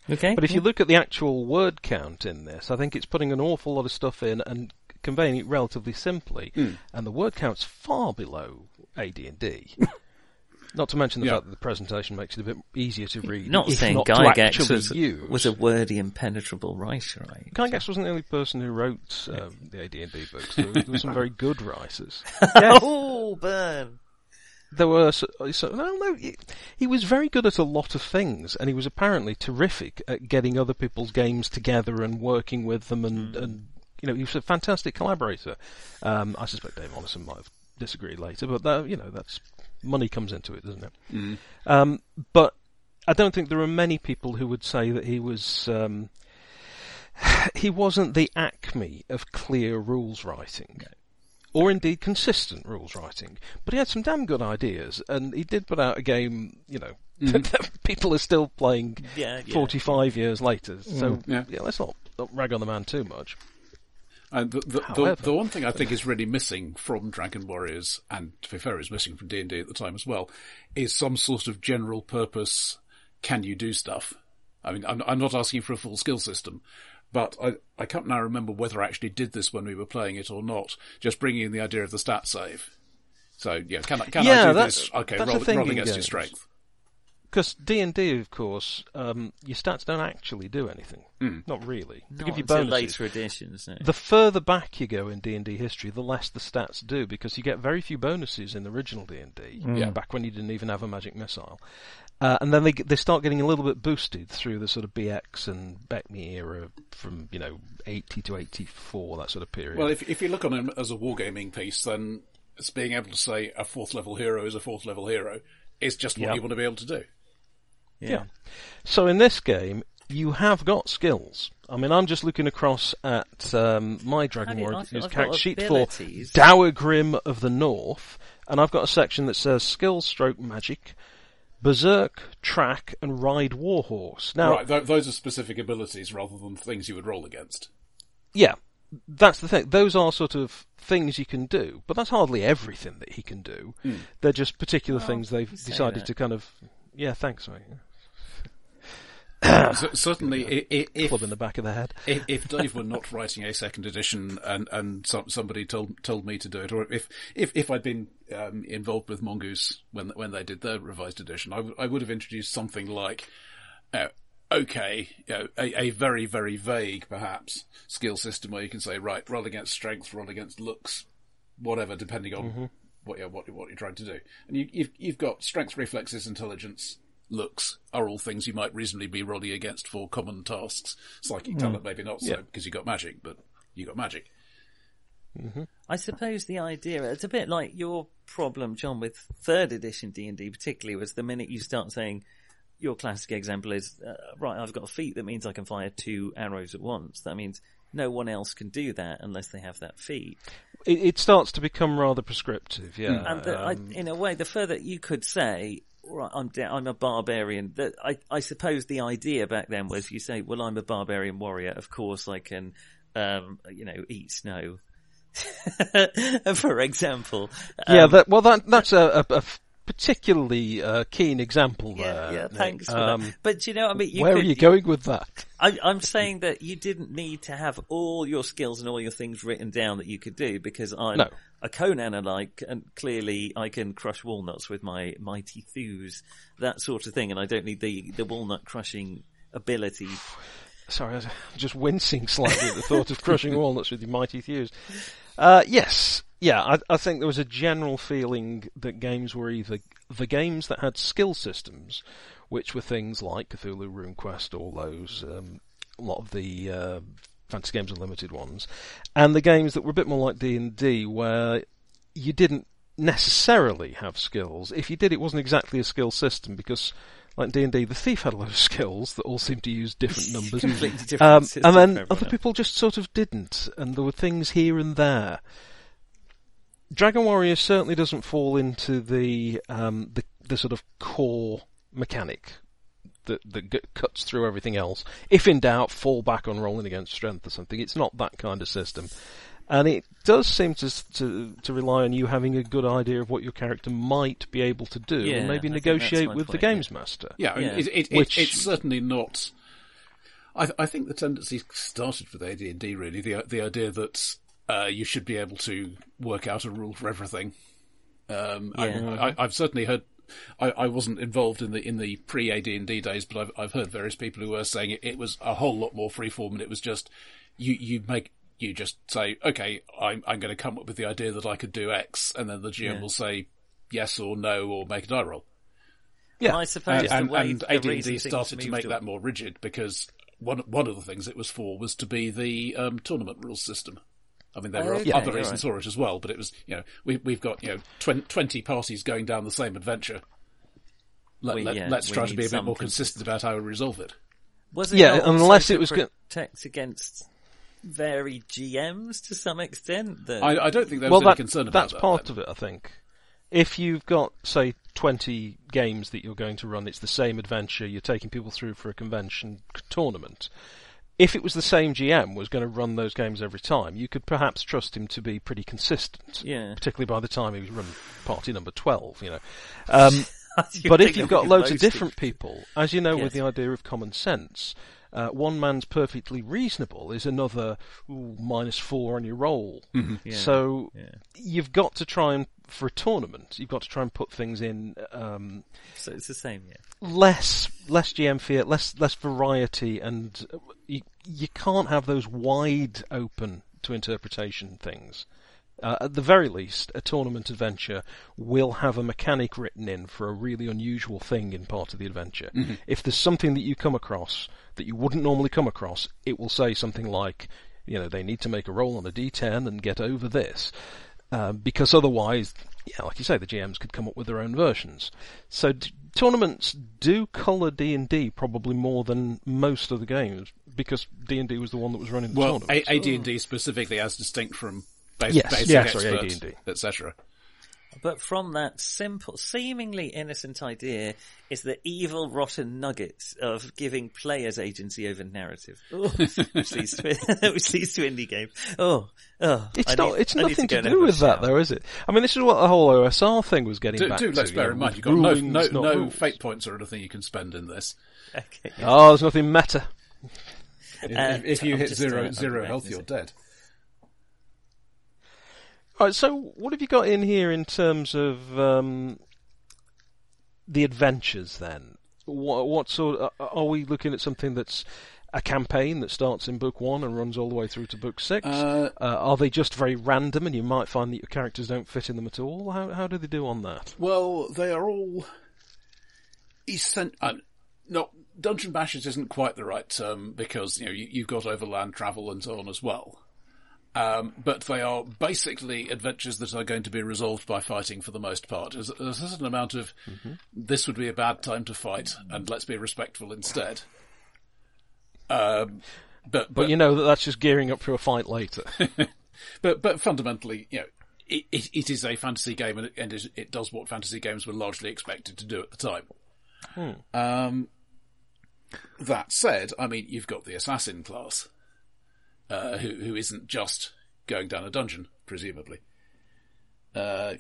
Okay, But if you look at the actual word count in this, I think it's putting an awful lot of stuff in and conveying it relatively simply, Hmm. and the word count's far below AD&D. *laughs* Not to mention the Yeah. fact that the presentation makes it a bit easier to read. not saying not to Gygax was, use. was a wordy, impenetrable writer, right? Gygax wasn't the only person who wrote um, the AD&D books. There, there were some very good writers. *laughs* oh, burn! There were so, so no, no. He, he was very good at a lot of things, and he was apparently terrific at getting other people's games together and working with them, and, and you know, he was a fantastic collaborator. Um, I suspect Dave Arneson might have disagreed later, but that, you know, that's money comes into it, doesn't it? Um, but I don't think there are many people who would say that he was. Um, *sighs* he wasn't the acme of clear rules writing or indeed consistent rules writing. But he had some damn good ideas, and he did put out a game, you know, mm. *laughs* that people are still playing Yeah, yeah. 45 years later. So, mm, Yeah. yeah. let's not, not rag on the man too much. And the, the, the, the one thing I think is really missing from Dragon Warriors, and to be fair, is missing from D and D at the time as well, is some sort of general purpose. Can you do stuff? I mean, I'm, I'm not asking for a full skill system, but I, I can't now remember whether I actually did this when we were playing it or not. Just bringing in the idea of the stat save. So yeah, can I can I Yeah, do that's- this? Okay, that's roll, the thing roll in against your strength. Because D and D, of course, um, your stats don't actually do anything. Not really. They Not give you until bonuses. later editions. No. The further back you go in D and D history, the less the stats do because you get very few bonuses in the original D and D. Yeah. Back when you didn't even have a magic missile, uh, and then they they start getting a little bit boosted through the sort of BX and BECMI era from you know eighty to eighty four that sort of period. Well, if if you look on it as a wargaming piece, then it's being able to say a fourth level hero is a fourth level hero is just what Yeah. you want to be able to do. Yeah. So in this game, you have got skills. I mean, I'm just looking across at um, my Dragon do you- Warrior I've- I've character sheet for abilities. Dower Grim of the North, and I've got a section that says Skill Stroke Magic, Berserk, Track, and Ride Warhorse. Now, right, th- those are specific abilities rather than things you would roll against. yeah, that's the thing. Those are sort of things you can do, but that's hardly everything that he can do. Hmm. They're just particular things they've decided that. to kind of. Yeah, thanks, mate. C- certainly, i- i- if, Club in the back of the head. if if *laughs* Dave were not writing a second edition and and some, somebody told told me to do it, or if if, if I'd been um, involved with Mongoose when when they did their revised edition, I, w- I would have introduced something like, uh, okay, you know, a, a very very vague perhaps skill system where you can say right, roll against strength, roll against looks, whatever, depending on what you're what, you- what you're trying to do, and you, you've you've got strength, reflexes, intelligence. Looks are all things you might reasonably be rolling against for common tasks. Psychic talent, maybe not so, Yeah. because you got magic, but you got magic. I suppose the idea it's a bit like your problem, John, with third edition D and D, particularly, was the minute you start saying your classic example is uh, right. I've got a feat that means I can fire two arrows at once. That means no one else can do that unless they have that feat. It, it starts to become rather prescriptive, yeah. And the, I, Um, in a way, the further you could say, right, I'm I'm a barbarian. That I, I suppose the idea back then was you say, well, I'm a barbarian warrior. Of course, I can, um, you know, eat snow. *laughs* For example, yeah, Um, that, well, that, that's a, a, a particularly uh, keen example yeah, there. yeah. Thanks for Um, that. But you know I mean? You where could, are you going with that? I, I'm saying that you didn't need to have all your skills and all your things written down that you could do because I'm No. a Conan alike and clearly I can crush walnuts with my mighty thews, that sort of thing, and I don't need the, the walnut crushing ability. Sorry, I was *laughs* just wincing slightly at the thought of *laughs* crushing walnuts with your mighty thews. Uh, yes, yeah, I, I think there was a general feeling that games were either the games that had skill systems, which were things like Cthulhu, RuneQuest, all those, um, a lot of the uh, Fantasy Games Unlimited ones, and the games that were a bit more like D and D, where you didn't necessarily have skills. If you did, it wasn't exactly a skill system because. Like D and D, the thief had a lot of skills that all seemed to use different *laughs* numbers. Completely different Um, and then other else. people just sort of didn't, and there were things here and there. Dragon Warrior certainly doesn't fall into the um, the, the sort of core mechanic that that g- cuts through everything else. If in doubt, fall back on rolling against strength or something. It's not that kind of system, and it does seem to to to rely on you having a good idea of what your character might be able to do, Yeah, and maybe I negotiate my with the point, yeah. games master. Yeah, Yeah. It, it, Which- it, it's certainly not. I, th- I think the tendency started with AD and D really the the idea that uh, you should be able to work out a rule for everything. Um, Yeah. I, I, I've certainly heard. I, I wasn't involved in the in the pre AD and D days, but I've I've heard various people who were saying it, it was a whole lot more freeform, and it was just you you make you just say okay, I'm I'm going to come up with the idea that I could do X, and then the GM Yeah. will say yes or no or make a die roll. Yeah. I suppose And, the and, way and the AD&D started to moved make that more rigid because one one of the things it was for was to be the um, tournament rules system. I mean, there were Okay, other reasons right. for it as well, but it was you know we we've got you know twen- twenty parties going down the same adventure. Let, We- let, yeah, us try to be a bit more consistent about how we resolve it. Was it Yeah, unless it was go- protect against varied GMs to some extent? That I, I don't think there well, any that, concern about that's that. part then. of it, I think. If you've got, say, 20 games that you're going to run, it's the same adventure, you're taking people through for a convention tournament. if it was the same GM was going to run those games every time, you could perhaps trust him to be pretty consistent. Yeah. Particularly by the time he was running party number 12, you know. Um, *laughs* You but if you've got loads of different people, as you know Yes. with the idea of common sense, uh, one man's perfectly reasonable is another ooh, minus four on your roll. Yeah. So Yeah. you've got to try and, for a tournament, you've got to try and put things in um, So it's the same, yeah. less less GM fear, less less variety, and uh, you you can't have those wide open to interpretation things. Uh, at the very least, a tournament adventure will have a mechanic written in for a really unusual thing in part of the adventure. If there's something that you come across that you wouldn't normally come across, it will say something like, you know, they need to make a roll on a d10 and get over this. Uh, because otherwise, yeah, like you say, the GMs could come up with their own versions. So d- tournaments do colour D and D probably more than most of the games because D and D was the one that was running the Well, tournament. A- AD&D specifically as distinct from bas- Yes, basic yeah, sorry, expert, AD&D. etc. But from that simple, seemingly innocent idea is the evil, rotten nuggets of giving players agency over narrative, Oh, *laughs* which, leads to, *laughs* which leads to indie games. Oh, oh It's I not. need- it's I nothing go to, do with that, shower. though, is it? I mean, this is what the whole OSR thing was getting Do, back do to. let's bear know, in mind, you've got no, rulings, no, no rules. fate points or anything you can spend in this. Okay. Oh, there's nothing meta. If, Uh, if, if you I'm hit just, zero, uh, zero health, you're is it? dead. Right. So, what have you got in here in terms of um, the adventures? Then, what, what sort? Of, are we looking at something that's a campaign that starts in book one and runs all the way through to book six? Uh, Uh, are they just very random, and you might find that your characters don't fit in them at all? How how do they do on that? Well, they are all essen- uh, no, dungeon bashes isn't quite the right term because you know you, you've got overland travel and so on as well. Um, but they are basically adventures that are going to be resolved by fighting for the most part. There's, there's a certain amount of this would be a bad time to fight, and let's be respectful instead. Um, but, but But you know that that's just gearing up for a fight later. *laughs* but but fundamentally, you know, it, it, it is a fantasy game, and, it, and it, it does what fantasy games were largely expected to do at the time. Um, that said, I mean, you've got the assassin class, uh, who who isn't just going down a dungeon, presumably. Uh,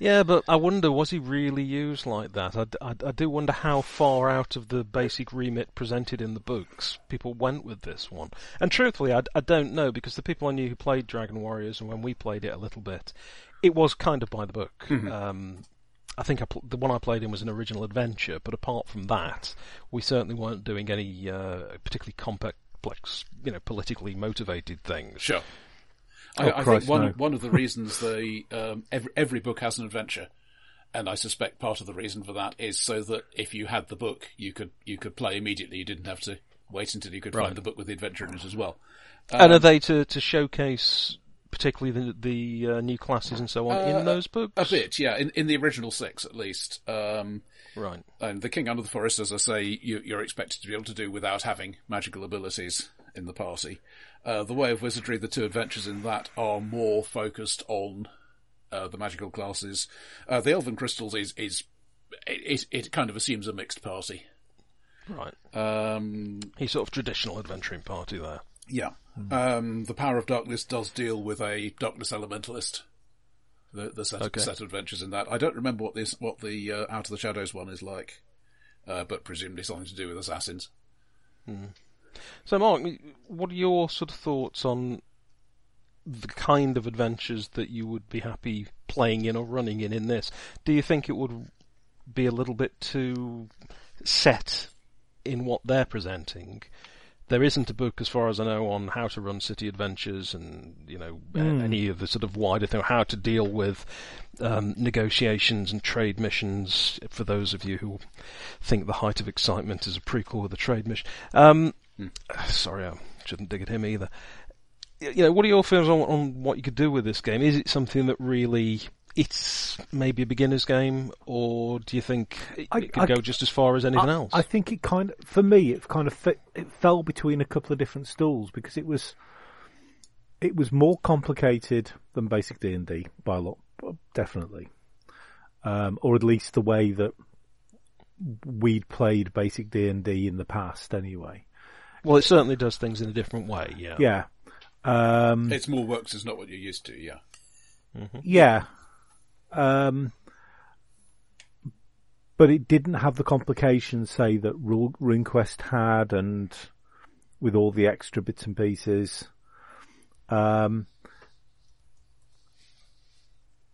Yeah, but I wonder, was he really used like that? I I do wonder how far out of the basic remit presented in the books people went with this one. And truthfully, I, I don't know, because the people I knew who played Dragon Warriors, and when we played it a little bit, it was kind of by the book. Um, I think I pl- the one I played in was an original adventure, but apart from that, we certainly weren't doing any uh, particularly complex, you know, politically motivated things. sure. Oh, I, I Christ, think one no. one of the reasons the um, every every book has an adventure, and I suspect part of the reason for that is so that if you had the book, you could you could play immediately. You didn't have to wait until you could Right. find the book with the adventure in it as well. and are they to, to showcase particularly the, the uh, new classes and so on Uh, in those books? A bit, yeah. In in the original six, at least. Um, Right. and the King Under the Forest, as I say, you, you're expected to be able to do without having magical abilities in the party. Uh, the Way of Wizardry, the two adventures in that are more focused on uh, the magical classes. Uh, the Elven Crystals is is it, it, it kind of assumes a mixed party. Right. Um, He's sort of traditional adventuring party there. yeah. Um, the Power of Darkness does deal with a Darkness Elementalist. The, the set, Okay. set of adventures in that. I don't remember what this what the uh, Out of the Shadows one is like, uh, but presumably something to do with assassins. So, Mark, what are your sort of thoughts on the kind of adventures that you would be happy playing in or running in in this? Do you think it would be a little bit too set in what they're presenting? There isn't a book, as far as I know, on how to run city adventures and you know a- any of the sort of wider thing, how to deal with um, negotiations and trade missions. For those of you who think the height of excitement is a prequel with a trade mission, um, sorry, I shouldn't dig at him either. You know, what are your feelings on, on what you could do with this game? Is it something that really it's maybe a beginner's game, or do you think it, I- it could I- go just as far as anything I, else? I think it kind of, for me, it kind of fit, it fell between a couple of different stools because it was, it was more complicated than basic D and D by a lot, definitely, um, or at least the way that we'd played basic D and D in the past, anyway. Well, it certainly does things in a different way. Yeah. Yeah. Um, It's more works is not what you're used to. Yeah. yeah. Um, but it didn't have the complications, say, that Ru- RuneQuest had, and with all the extra bits and pieces. Um,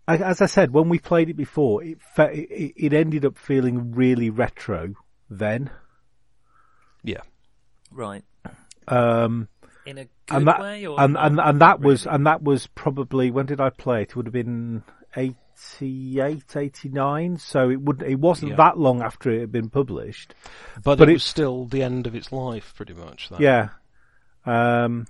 I- as I said, when we played it before, it, fe- it, it ended up feeling really retro then. Yeah. Right. Um, In a good and that, way, or and, and, and that was, and that was probably, when did I play it? It would have been 88, 89. So it would, it wasn't Yeah. that long after it had been published. But, But it it- was still the end of its life, pretty much. That. Yeah. Um,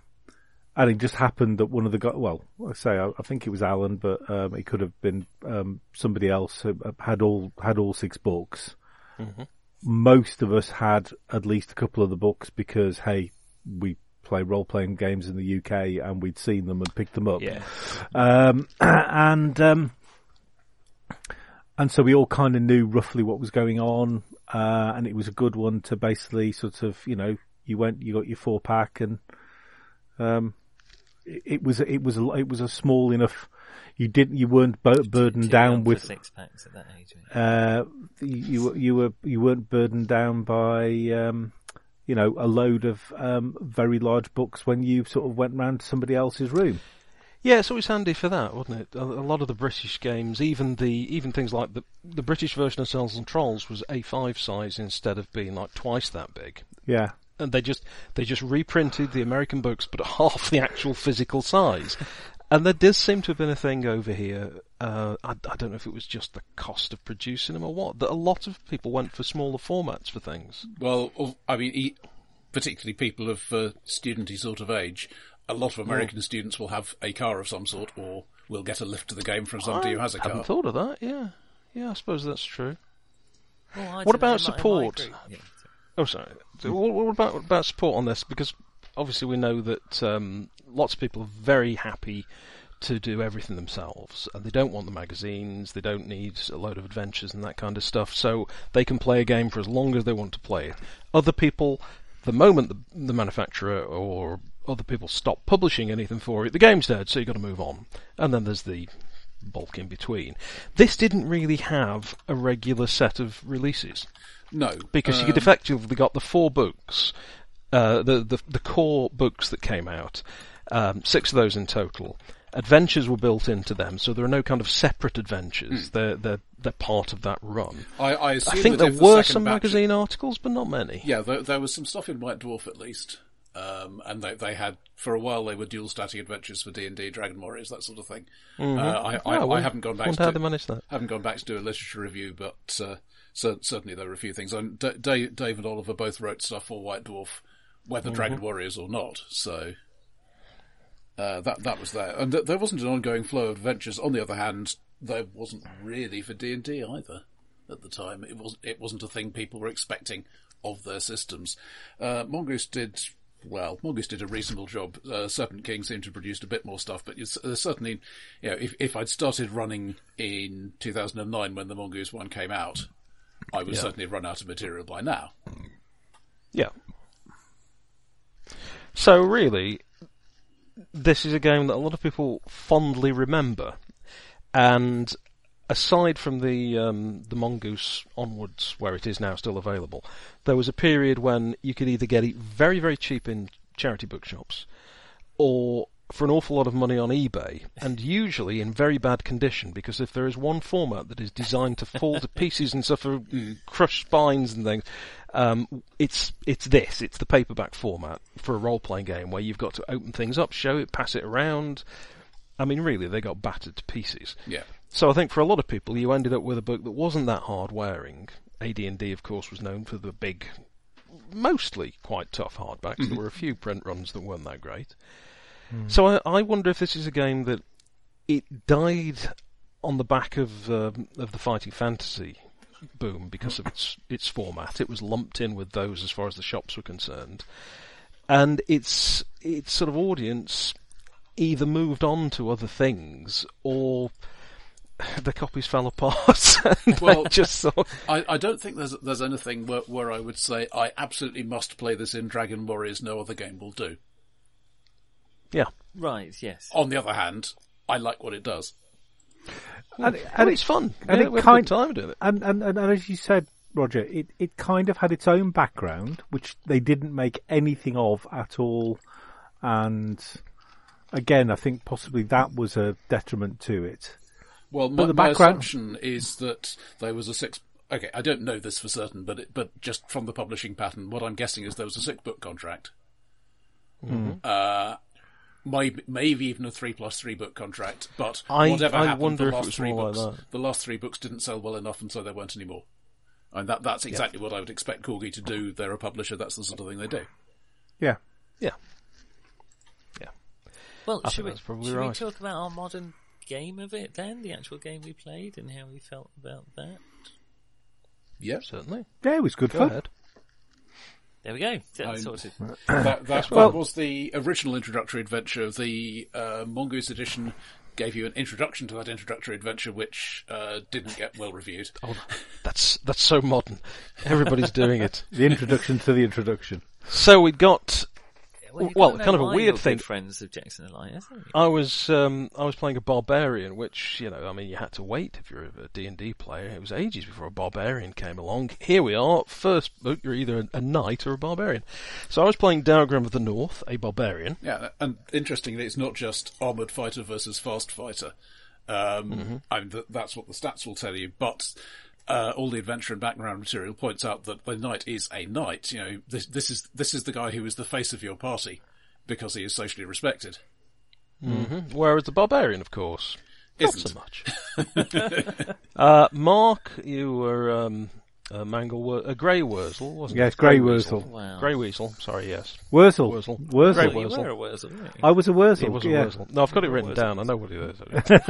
and it just happened that one of the guys, well, I say, I, I think it was Alan, but, um, it could have been, um, somebody else who had all, had all six books. Mhm. Most of us had at least a couple of the books because, hey, we play role playing games in the UK and we'd seen them and picked them up. Yeah. Um, *clears throat* and, um, and so we all kind of knew roughly what was going on. Uh, and it was a good one to basically sort of, you know, you went, you got your four pack and, um, it, it was, it was, a, it was a small enough, you didn't, you weren't bur- burdened down with, six packs at that age. you? uh, you, were- you were, you weren't burdened down by, um, you know, a load of, um, very large books when you sort of went round to somebody else's room. Yeah, it's always handy for that, wasn't it? A, a lot of the British games, even the even things like the the British version of Cells and Trolls was A5 size instead of being like twice that big. Yeah. And they just they just reprinted the American books, but *laughs* half the actual physical size. And there does seem to have been a thing over here. Uh, I, I don't know if it was just the cost of producing them or what. That a lot of people went for smaller formats for things. Well, I mean, e- particularly people of uh, studenty sort of age, a lot of American students will have a car of some sort, or will get a lift to the game from somebody who has a I hadn't thought of that. Yeah, yeah. I suppose that's true. Well, What about in my- in my support? yeah, sorry. Oh, sorry. So What, what about what about support on this? Because obviously we know that um, lots of people are very happy to do everything themselves, and they don't want the magazines. They don't need a load of adventures and that kind of stuff. So they can play a game for as long as they want to play it. Other people, the moment the, the manufacturer or other people stop publishing anything for it, the game's dead. So you've got to move on. And then there's the bulk in between. This didn't really have a regular set of releases No, because you um, could effectively got the four books, uh, the, the the core books that came out, um, six of those in total. Adventures were built into them, so there are no kind of separate adventures. They're they're they're part of that run. I, I, I think there if the were some magazine articles, but not many. Yeah, there, there was some stuff in White Dwarf at least, um, and they they had for a while they were dual statted adventures for D and D, Dragon Warriors, that sort of thing. Uh, I, I, Oh, I well, haven't gone back to how they managed that. haven't gone back to do a literature review, but uh, cer- certainly there were a few things. And D- Dave, Dave and Oliver both wrote stuff for White Dwarf, whether Dragon Warriors or not. So uh, that that was there, and th- there wasn't an ongoing flow of adventures. On the other hand, there wasn't really for D and D either at the time. It was it wasn't a thing people were expecting of their systems. Uh, Mongoose did. Well, Mongoose did a reasonable job. Uh, Serpent King seemed to have produced a bit more stuff, but it's, uh, certainly, you know, if, if I'd started running in 2009 when the Mongoose one came out, I would certainly have run out of material by now. Yeah. So really, this is a game that a lot of people fondly remember, and aside from the um, the mongoose onwards, where it is now still available, there was a period when you could either get it very very cheap in charity bookshops, or for an awful lot of money on eBay, and usually in very bad condition, because if there is one format that is designed to fall to pieces and suffer crushed spines and things, um, it's it's this. It's the paperback format for a role-playing game where you've got to open things up, show it, pass it around. I mean, really, they got battered to pieces. Yeah. So I think for a lot of people, you ended up with a book that wasn't that hard wearing. AD&D, of course, was known for the big, mostly quite tough hardbacks. There were a few print runs that weren't that great. So I, I wonder if this is a game that it died on the back of um, of the fighting fantasy boom because of its its format. It was lumped in with those as far as the shops were concerned, and its its sort of audience either moved on to other things or the copies fell apart. *laughs* Well- I just thought, I, I don't think there's there's anything where, where I would say I absolutely must play this in Dragon Warriors. No other game will do. yeah, Right, yes. On the other hand, I like what it does. And, and and it's fun. and yeah, it we kind- a good time doing it. And, and, and as you said, Roger, it, it kind of had its own background, which they didn't make anything of at all. And again, I think possibly that was a detriment to it. Well, my, the my assumption is that there was a six. Okay, I don't know this for certain, but it, but just from the publishing pattern, what I'm guessing is there was a six book contract. Uh, maybe, maybe even a three plus three book contract, but I- whatever I happened, wonder the last three more like books, the last three books didn't sell well enough, and so there weren't any more. And that that's exactly what I would expect Corgi to do. They're a publisher. That's the sort of thing they do. Yeah. Yeah. Yeah. Well, I should, we, that's probably we talk about our modern game of it then? The actual game we played and how we felt about that? Yeah, Certainly. Yeah, it was good Go fun. ahead. There we go. That's sorted. that, *laughs* that, Well- was the original introductory adventure. The uh, Mongoose edition gave you an introduction to that introductory adventure, which uh, didn't get well reviewed. *laughs* Oh, that's that's so modern. Everybody's doing it. *laughs* The introduction to the introduction. So we got. Well, well, kind of a weird thing. Friends of Jackson Elias, haven't? I was um, I was playing a barbarian, which you know, I mean, you had to wait if you're a D and D player. It was ages before a barbarian came along. Here we are. First book, you're either a knight or a barbarian. So I was playing Diagram of the North, a barbarian. Yeah, and interestingly, it's not just armored fighter versus fast fighter. Um, I mean, th- that's what the stats will tell you, but. Uh, all the adventure and background material points out that the knight is a knight. You know, this, this is this is the guy who is the face of your party because he is socially respected. Whereas the barbarian, of course, Isn't. so much. *laughs* uh, Mark, you were um, a mangle, wor- a grey Wurzel, wasn't Yes, it? Yes, grey Wurzel. Wow. Grey Weasel. Sorry, yes. Wurzel. Wurzel. Wurzel. Grey Oh, you were a Wurzel, you? I was a Wurzel. It was a yeah. Wurzel. No, I've got it written down. I know what it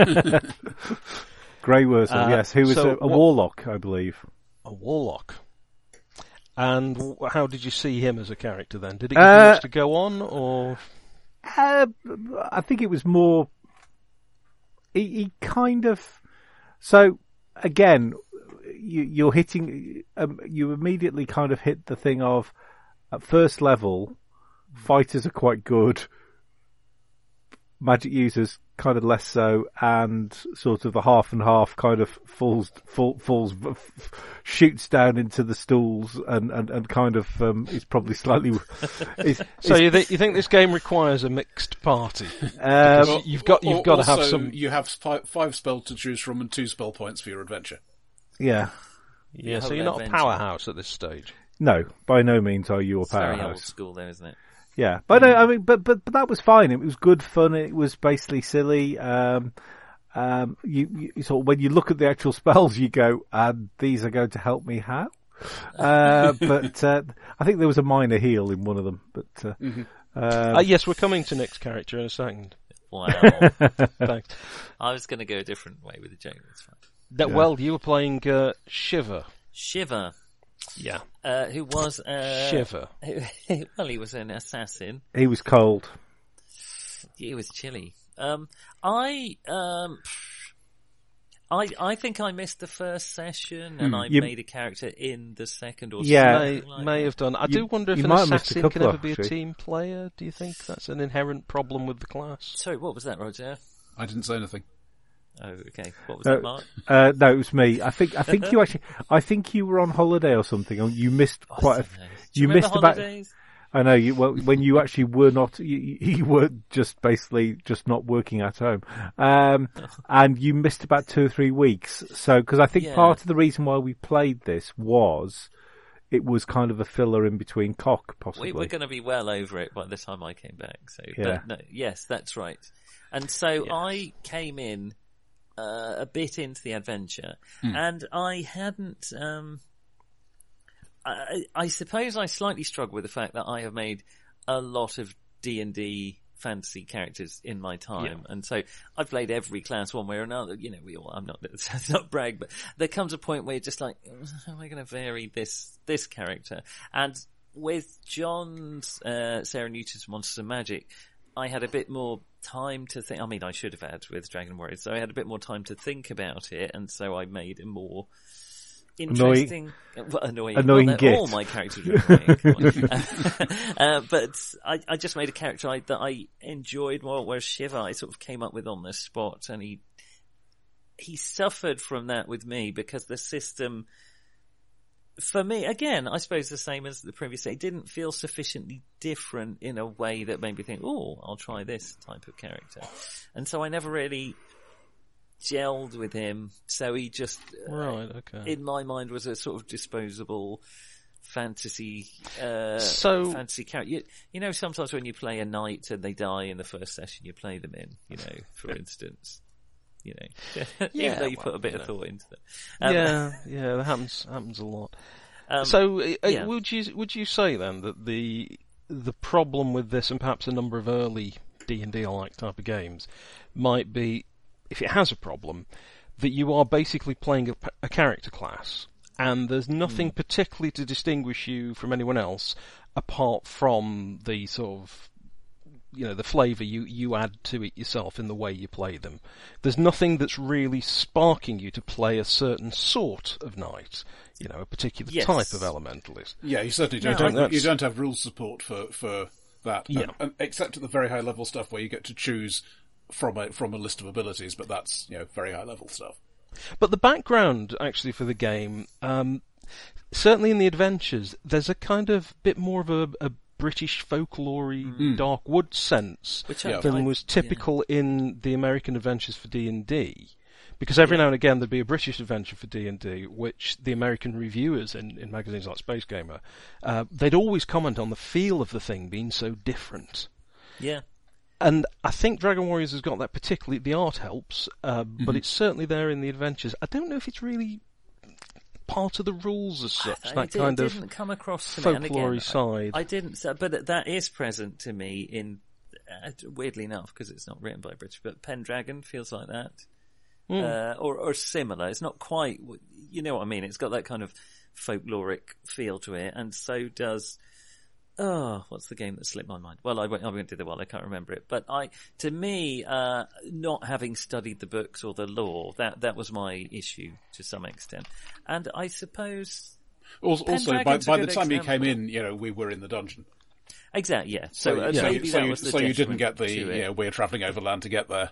is. *laughs* *laughs* Grey Wurzel, Uh, yes. Who was so a, a what- warlock, I believe. a warlock. And w- how did you see him as a character then? Did it give Uh, much to go on, or Uh, I think it was more. He, he kind of. So again, you, you're hitting. Um, you immediately kind of hit the thing of at first level, fighters are quite good. Magic users kind of less so, and sort of a half and half kind of falls fall, falls shoots down into the stools and and, and kind of um, is probably slightly. *laughs* is, so is- you, th- you think this game requires a mixed party? um, you've got- you've Al- got to have some- You have five, five spells to choose from and two spell points for your adventure. yeah. Yeah, so you're not a powerhouse at this stage. No, by no means are you a It's very old powerhouse. school though, isn't it? Yeah, but no, I mean, but, but but that was fine. It was good fun. It was basically silly. Um, um, you, you sort of, when you look at the actual *laughs* spells, you go, and these are going to help me how? Uh, *laughs* but uh, I think there was a minor heal in one of them. But uh, Uh, yes, we're coming to Nick's character in a second. Wow. *laughs* Thanks. I was going to go a different way with the joke. That's fine. That, Well, you were playing uh, Shiver. Shiver, Yeah, uh, who was uh, Shiver. *laughs* well, he was an assassin. he was cold. It was chilly. Um, I um, I I think I missed the first session, and I You- made a character in the second or Yeah. May, something like may that. have done. I You- do wonder if an might have assassin can ever be a team player. Do you think that's an inherent problem with the class? Sorry, what was that, Roger? I didn't say anything. Oh, okay. What was Uh, that, Mark? Uh, no, it was me. I think I think you actually. I think you were on holiday or something. You missed quite. A, you remember missed about. I know you. Well, when you actually were not, you, you *laughs* you were just basically just not working at home, um, *laughs* and you missed about two or three weeks. So, because I think Yeah. part of the reason why we played this was it was kind of a filler in between cock, possibly. We were going to be well over it by the time I came back. So, Yeah. but no, yes, that's right. And so I came in uh, a bit into the adventure, and I hadn't. Um, I, I suppose I slightly struggle with the fact that I have made a lot of D and D fantasy characters in my time, and so I've played every class one way or another. You know, we all. I'm not. *laughs* That's not brag, but there comes a point where you're just like, how am I going to vary this this character? And with John's uh, Sarah Newton's Monsters and Magic, I had a bit more time to think. I mean, I should have had with Dragon Warriors, so I had a bit more time to think about it, and so I made a more interesting, well, annoying, Annoying well, all my characters are annoying. *laughs* *laughs* uh, but I, I just made a character I, that I enjoyed more, whereas Shiver I sort of came up with on the spot, and he he suffered from that with me because the system for me, again, I suppose the same as the previous, it didn't feel sufficiently different in a way that made me think, oh, I'll try this type of character. And so I never really gelled with him. So he just, uh, Right, okay. in my mind, was a sort of disposable fantasy, uh, So- fantasy character. You, you know, sometimes when you play a knight and they die in the first session you play them in, you know, for instance. You know, *laughs* Yeah, even though you well, put a bit you of know. thought into them. Um, yeah, *laughs* yeah, that happens happens a lot. um, so, uh, uh, yeah. would you would you say then that the the problem with this, and perhaps a number of early D and D like type of games, might be, if it has a problem, that you are basically playing a, a character class, and there's nothing Hmm. particularly to distinguish you from anyone else, apart from the sort of you know the flavour you, you add to it yourself in the way you play them. There's nothing that's really sparking you to play a certain sort of knight, you know, a particular Yes. type of elementalist. Yeah, you certainly don't. I have, you don't have rule support for for that. Yeah. And, and except at the very high level stuff where you get to choose from a from a list of abilities, but that's you know very high level stuff. But the background actually for the game, um, certainly in the adventures, there's a kind of bit more of a, a British folklore dark wood sense Which I- than I- was yeah. typical in the American adventures for D and D. Because every now and again there'd be a British adventure for D and D, which the American reviewers in, in magazines like Space Gamer, uh, they'd always comment on the feel of the thing being so different. Yeah. And I think Dragon Warriors has got that particularly. The art helps, uh, but it's certainly there in the adventures. I don't know if it's really part of the rules as such. I that did- kind of didn't come across to me. And folklore again, side. I, I didn't, but that is present to me in, uh, weirdly enough, because it's not written by British, but Pendragon feels like that. Hmm. Uh, or, or similar. It's not quite, you know what I mean? It's got that kind of folkloric feel to it, and so does, oh, what's the game that slipped my mind? Well, I went, I went to the well, I can't remember it. But I, to me, uh, not having studied the books or the lore, that, that was my issue to some extent. And I suppose, Also, also by, by the good time you came in, you know we were in the dungeon, exactly, yeah. So, uh, so, maybe you, so, that you, was the so you didn't get the to it. you know we're travelling overland to get there.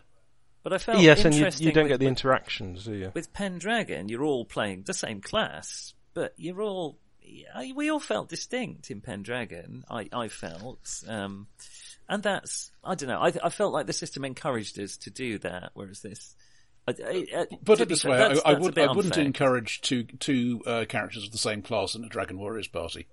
But I felt yes, and you, you don't with- get the interactions, do you? with Pendragon, you're all playing the same class, but you're all I- we all felt distinct in Pendragon. I I felt, um, and that's I don't know. I I felt like the system encouraged us to do that, whereas this. I, Put it this way, that's- I, I that's would, I wouldn't unfair. encourage two two uh, characters of the same class in a Dragon Warriors party.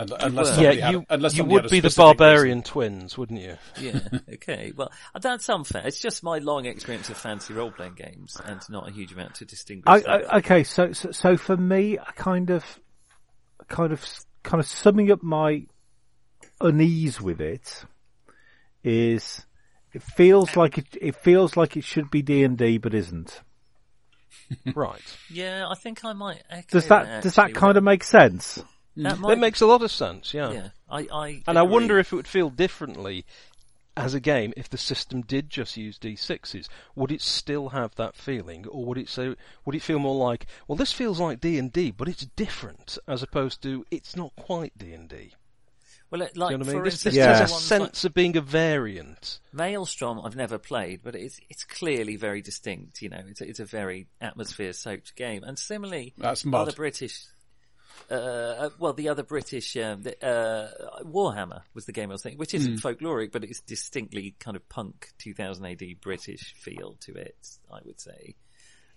Un- Unless yeah, had, you, unless you would be the specific barbarian twins, wouldn't you? *laughs* Yeah. Okay. Well, uh, that's unfair. It's just my long experience of fancy role playing games, and not a huge amount to distinguish. I. I, okay, so, so so for me, I kind of, kind of, kind of summing up my unease with it is, it feels like it, it feels like it should be D and D, but isn't. right. yeah, I think I might. Echo Does that does that kind of make sense? That That makes a lot of sense, yeah. yeah. I, I And I wonder if it would feel differently as a game if the system did just use D6s. Would it still have that feeling, or would it so? Would it feel more like, well, this feels like D and D, but it's different, as opposed to it's not quite D and D. Well, like you know what I for mean? This, instance, this Yeah. has a the ones like- sense of being a variant. Maelstrom, I've never played, but it's it's clearly very distinct. You know, it's a, it's a very atmosphere soaked game, and similarly, That's mud. other British. Uh, uh, well, the other British um, the, uh, Warhammer was the game I was thinking, which isn't folkloric, but it's distinctly kind of punk 2000 AD British feel to it. I would say,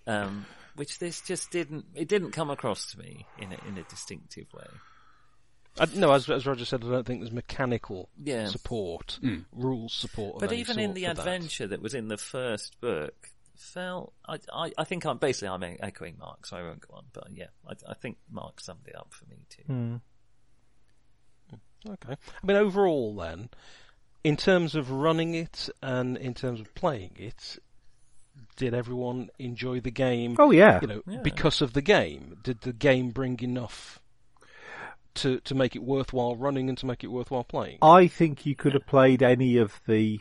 um, which this just didn't. It didn't come across to me in a, in a distinctive way. I, no, as, as Roger said, I don't think there's mechanical Yeah. support, rules support. of But any even in the for that. adventure that. was in the first book, felt I, I, I think I'm basically I'm echoing Mark, so I won't go on. But yeah, I, I think Mark summed it up for me too. Hmm. Okay. I mean, overall, then, in terms of running it and in terms of playing it, did everyone enjoy the game? Oh yeah, You know, Yeah. because of the game. Did the game bring enough to to make it worthwhile running and to make it worthwhile playing. I think you could have played any of the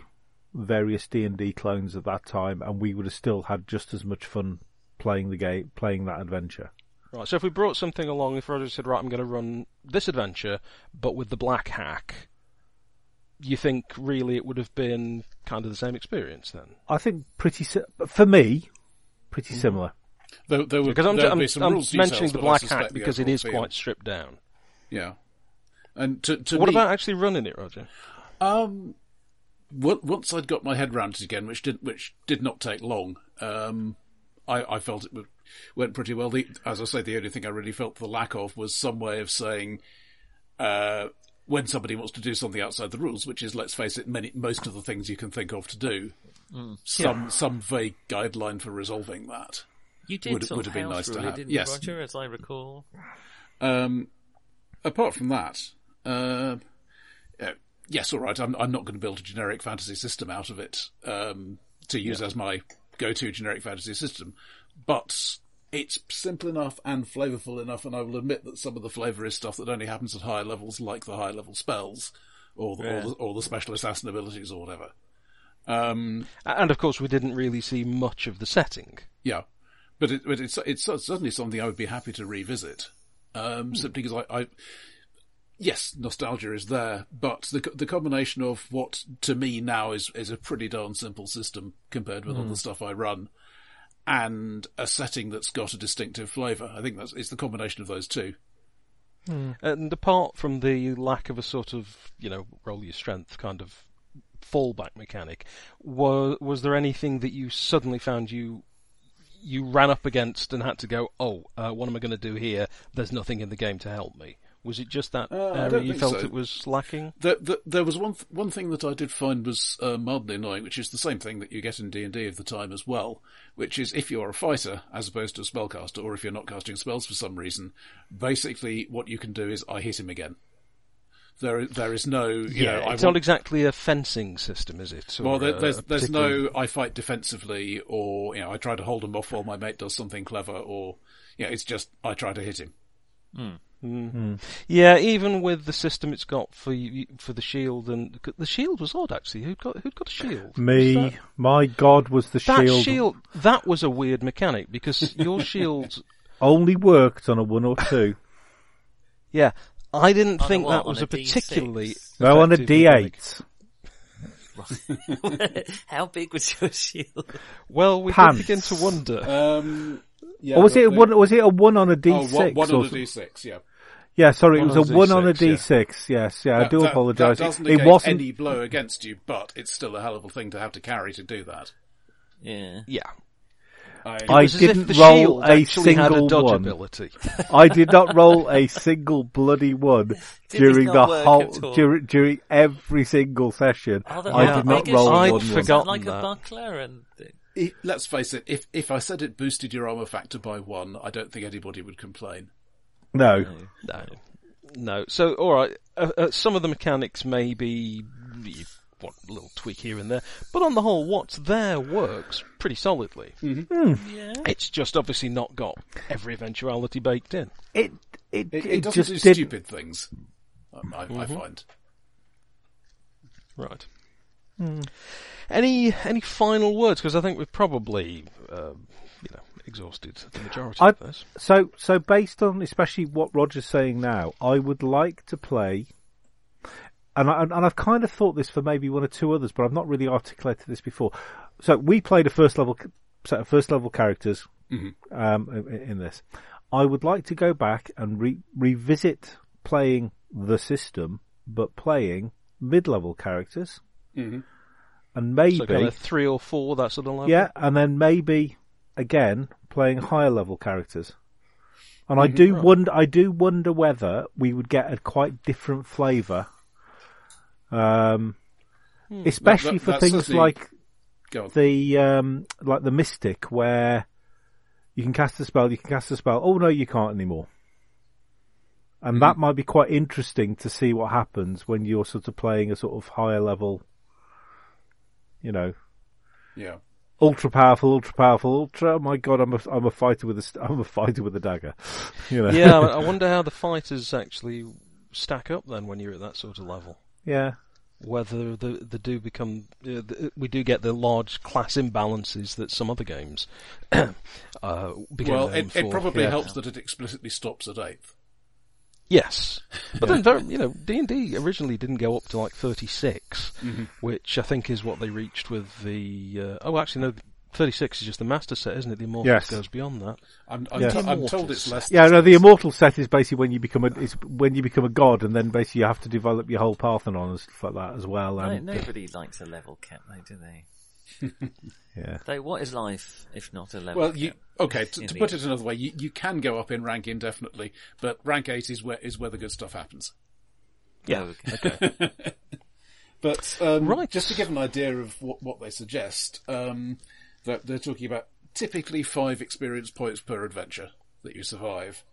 various D and D clones at that time, and we would have still had just as much fun playing the game, playing that adventure. Right. So if we brought something along, if Roger said, "Right, I'm going to run this adventure, but with the black hack," you think really it would have been kind of the same experience then? I think pretty si- for me, pretty similar. There, there would, Because I'm, there would I'm, be I'm rules mentioning the black hack the because it is overall is quite stripped down. Yeah. And to, to What me, about actually running it, Roger? Um, on- once I'd got my head round it again, which did which did not take long, um, I, I felt it went pretty well. The, as I say, the only thing I really felt the lack of was some way of saying uh, when somebody wants to do something outside the rules, which is, let's face it, many most of the things you can think of to do. Some some vague guideline for resolving that. You did Would- sort would of have been house nice to have. didn't Yes. you, Roger, as I recall? Um, apart from that, uh, yes, all right. I'm, I'm not going to build a generic fantasy system out of it um, to use as my go-to generic fantasy system, but it's simple enough and flavorful enough. And I will admit that some of the flavour is stuff that only happens at higher levels, like the high-level spells or the, or, the, or the special assassin abilities or whatever. Um, And of course, we didn't really see much of the setting. yeah, but it, but it's it's certainly something I would be happy to revisit. Um, simply because I, I, yes, nostalgia is there, but the the combination of what to me now is is a pretty darn simple system compared with all the stuff I run, and a setting that's got a distinctive flavour. I think that's it's the combination of those two. And apart from the lack of a sort of, you know, roll your strength kind of fallback mechanic, was was there anything that you suddenly found you you ran up against and had to go, oh, uh, what am I going to do here? There's nothing in the game to help me. Was it just that Uh, area you felt so. it was lacking? There, there, there was one th- one thing that I did find was uh, mildly annoying, which is the same thing that you get in D and D of the time as well, which is if you're a fighter as opposed to a spellcaster, or if you're not casting spells for some reason, basically what you can do is I hit him again. There, there is no, you know, I it's want, not exactly a fencing system, is it? Or well, there, there's there's particular- no I fight defensively, or you know I try to hold him off while my mate does something clever, or yeah, it's just I try to hit him. Yeah, even with the system it's got for you, for the shield and the shield was odd actually. Who got who got a shield? Me, my God, was the That shield, shield, that was a weird mechanic because your *laughs* shield only worked on a one or two. Yeah, I didn't On think what? that was a a particularly. D6? no, on a effective mechanic. D8. *laughs* How big was your shield? Well, we Pants. did begin to wonder. Um, yeah, Or was it a one? Was it a one on a D6? Oh, one, one or on a something? D6, yeah. Yeah, sorry, One it was on a a one on a D6, yeah. Yes, yeah, I do that- apologise. That doesn't It wasn't. any blow against you, but it's still a hell of a thing to have to carry to do that. Yeah. yeah, I, I It was as if didn't roll a actually had a single dodge one. ability. *laughs* I did not roll a single bloody one *laughs* during the whole during, during every single session. Oh, I how did not big is roll your I'd one. shield? once. Was that forgotten like that. a buckler and I- let's face it, if if I said it boosted your armor factor by one, I don't think anybody would complain. No, No, no. So, all right. Uh, uh, some of the mechanics may be you want a little tweak here and there, but on the whole, what's there works pretty solidly. Mm-hmm. Hmm. yeah. It's just obviously not got every eventuality baked in. it it, It, it, it doesn't just do didn't. stupid things. I, I mm-hmm. find. Right. Hmm. Any any final words? Because I think we've probably you know exhausted the majority I- of this. So, so based on especially what Roger's saying now, I would like to play, and I, and I've kind of thought this for maybe one or two others, but I've not really articulated this before. So we played a first level set of first level characters um, in, in this. I would like to go back and re- revisit playing the system, but playing mid level characters, and maybe So kind of three or four, that sort of level. yeah, and then maybe again playing higher level characters. And I do wonder, I do wonder whether we would get a quite different flavour, um, especially That- that- for things certainly- like the um, like the Mystic, where you can cast a spell, you can cast a spell. Oh no, you can't anymore. And that might be quite interesting to see what happens when you're sort of playing a sort of higher level, you know, yeah. Ultra powerful, ultra powerful, ultra. Oh my god, I'm a I'm a fighter with a st- *laughs* I'm a fighter with a dagger. *laughs* You know. yeah, I I *laughs* wonder how the fighters actually stack up then when you're at that sort of level. Yeah. Whether the the do become uh, the, we do get the large class imbalances that some other games *coughs* uh, became Well, it, for. it probably yeah. helps that it explicitly stops at eighth. Yes, but then *laughs* you know D and D originally didn't go up to like 36, Mm-hmm. which I think is what they reached with the. Uh, oh, actually no, 36 is just the master set, isn't it? The immortal Yes. goes beyond that. I'm, I'm, Yes. to- I'm told it's less. Yeah, no, the immortal set is basically when you become a is when you become a god, and then basically you have to develop your whole Parthenon and stuff like that as well. No, And nobody likes a level cap, though, do they? Yeah, Though, what is life if not a level Well, you okay? To, to put it another way, you, you can go up in rank indefinitely, but rank eight is where is where the good stuff happens. Yeah. Oh, okay. *laughs* But um, Right. just to give an idea of what, what they suggest, um, that they're talking about typically five experience points per adventure that you survive,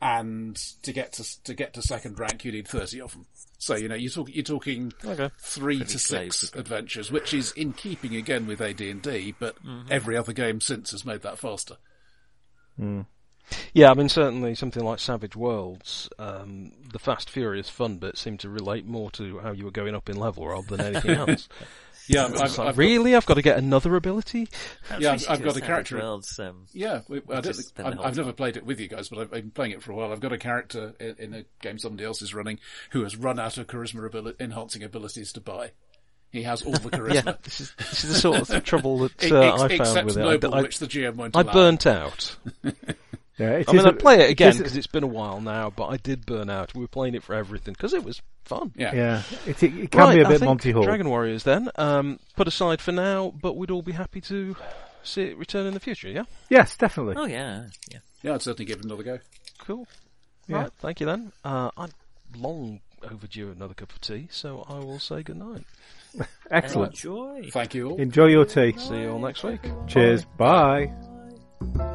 and to get to to get to second rank, you need thirty of them. So you know you're talking you're talking Okay. three Pretty to six isn't adventures, which is in keeping again with AD and D, but every other game since has made that faster. Yeah, I mean certainly something like Savage Worlds, um, the fast, furious fun bit seemed to relate more to how you were going up in level rather than anything *laughs* else. Yeah, I've, It's like, I've got- really, I've got to get another ability. Yeah, I've- I've got a character- Worlds, um, Yeah, we, I don't Just think, spend the I've, I've never played it with you guys, but I've been playing it for a while. I've got a character in, in a game somebody else is running who has run out of charisma abili- enhancing abilities to buy. He has all the *laughs* Yeah, charisma. this is, *laughs* this is the sort of trouble that Ex- uh, ex- I found with it. Noble, I, I, which the GM won't I allow. burnt out. *laughs* yeah. It I mean, is I'd play it again because it's been a while now, but I did burn out. We were playing it for everything because it was fun. Yeah. Yeah, it, it, it can right, be a bit think Monty Haul. Dragon Warriors then, um, put aside for now, but we'd all be happy to see it return in the future, yeah? Yes, definitely. oh yeah, yeah. Yeah, I'd certainly give it another go. Cool. Yeah. Right, thank you then. Uh, I'm long overdue another cup of tea, so I will say good night. *laughs* Excellent. Enjoy. Thank you all. Enjoy your tea. See you all next week. Cheers. Bye. Bye.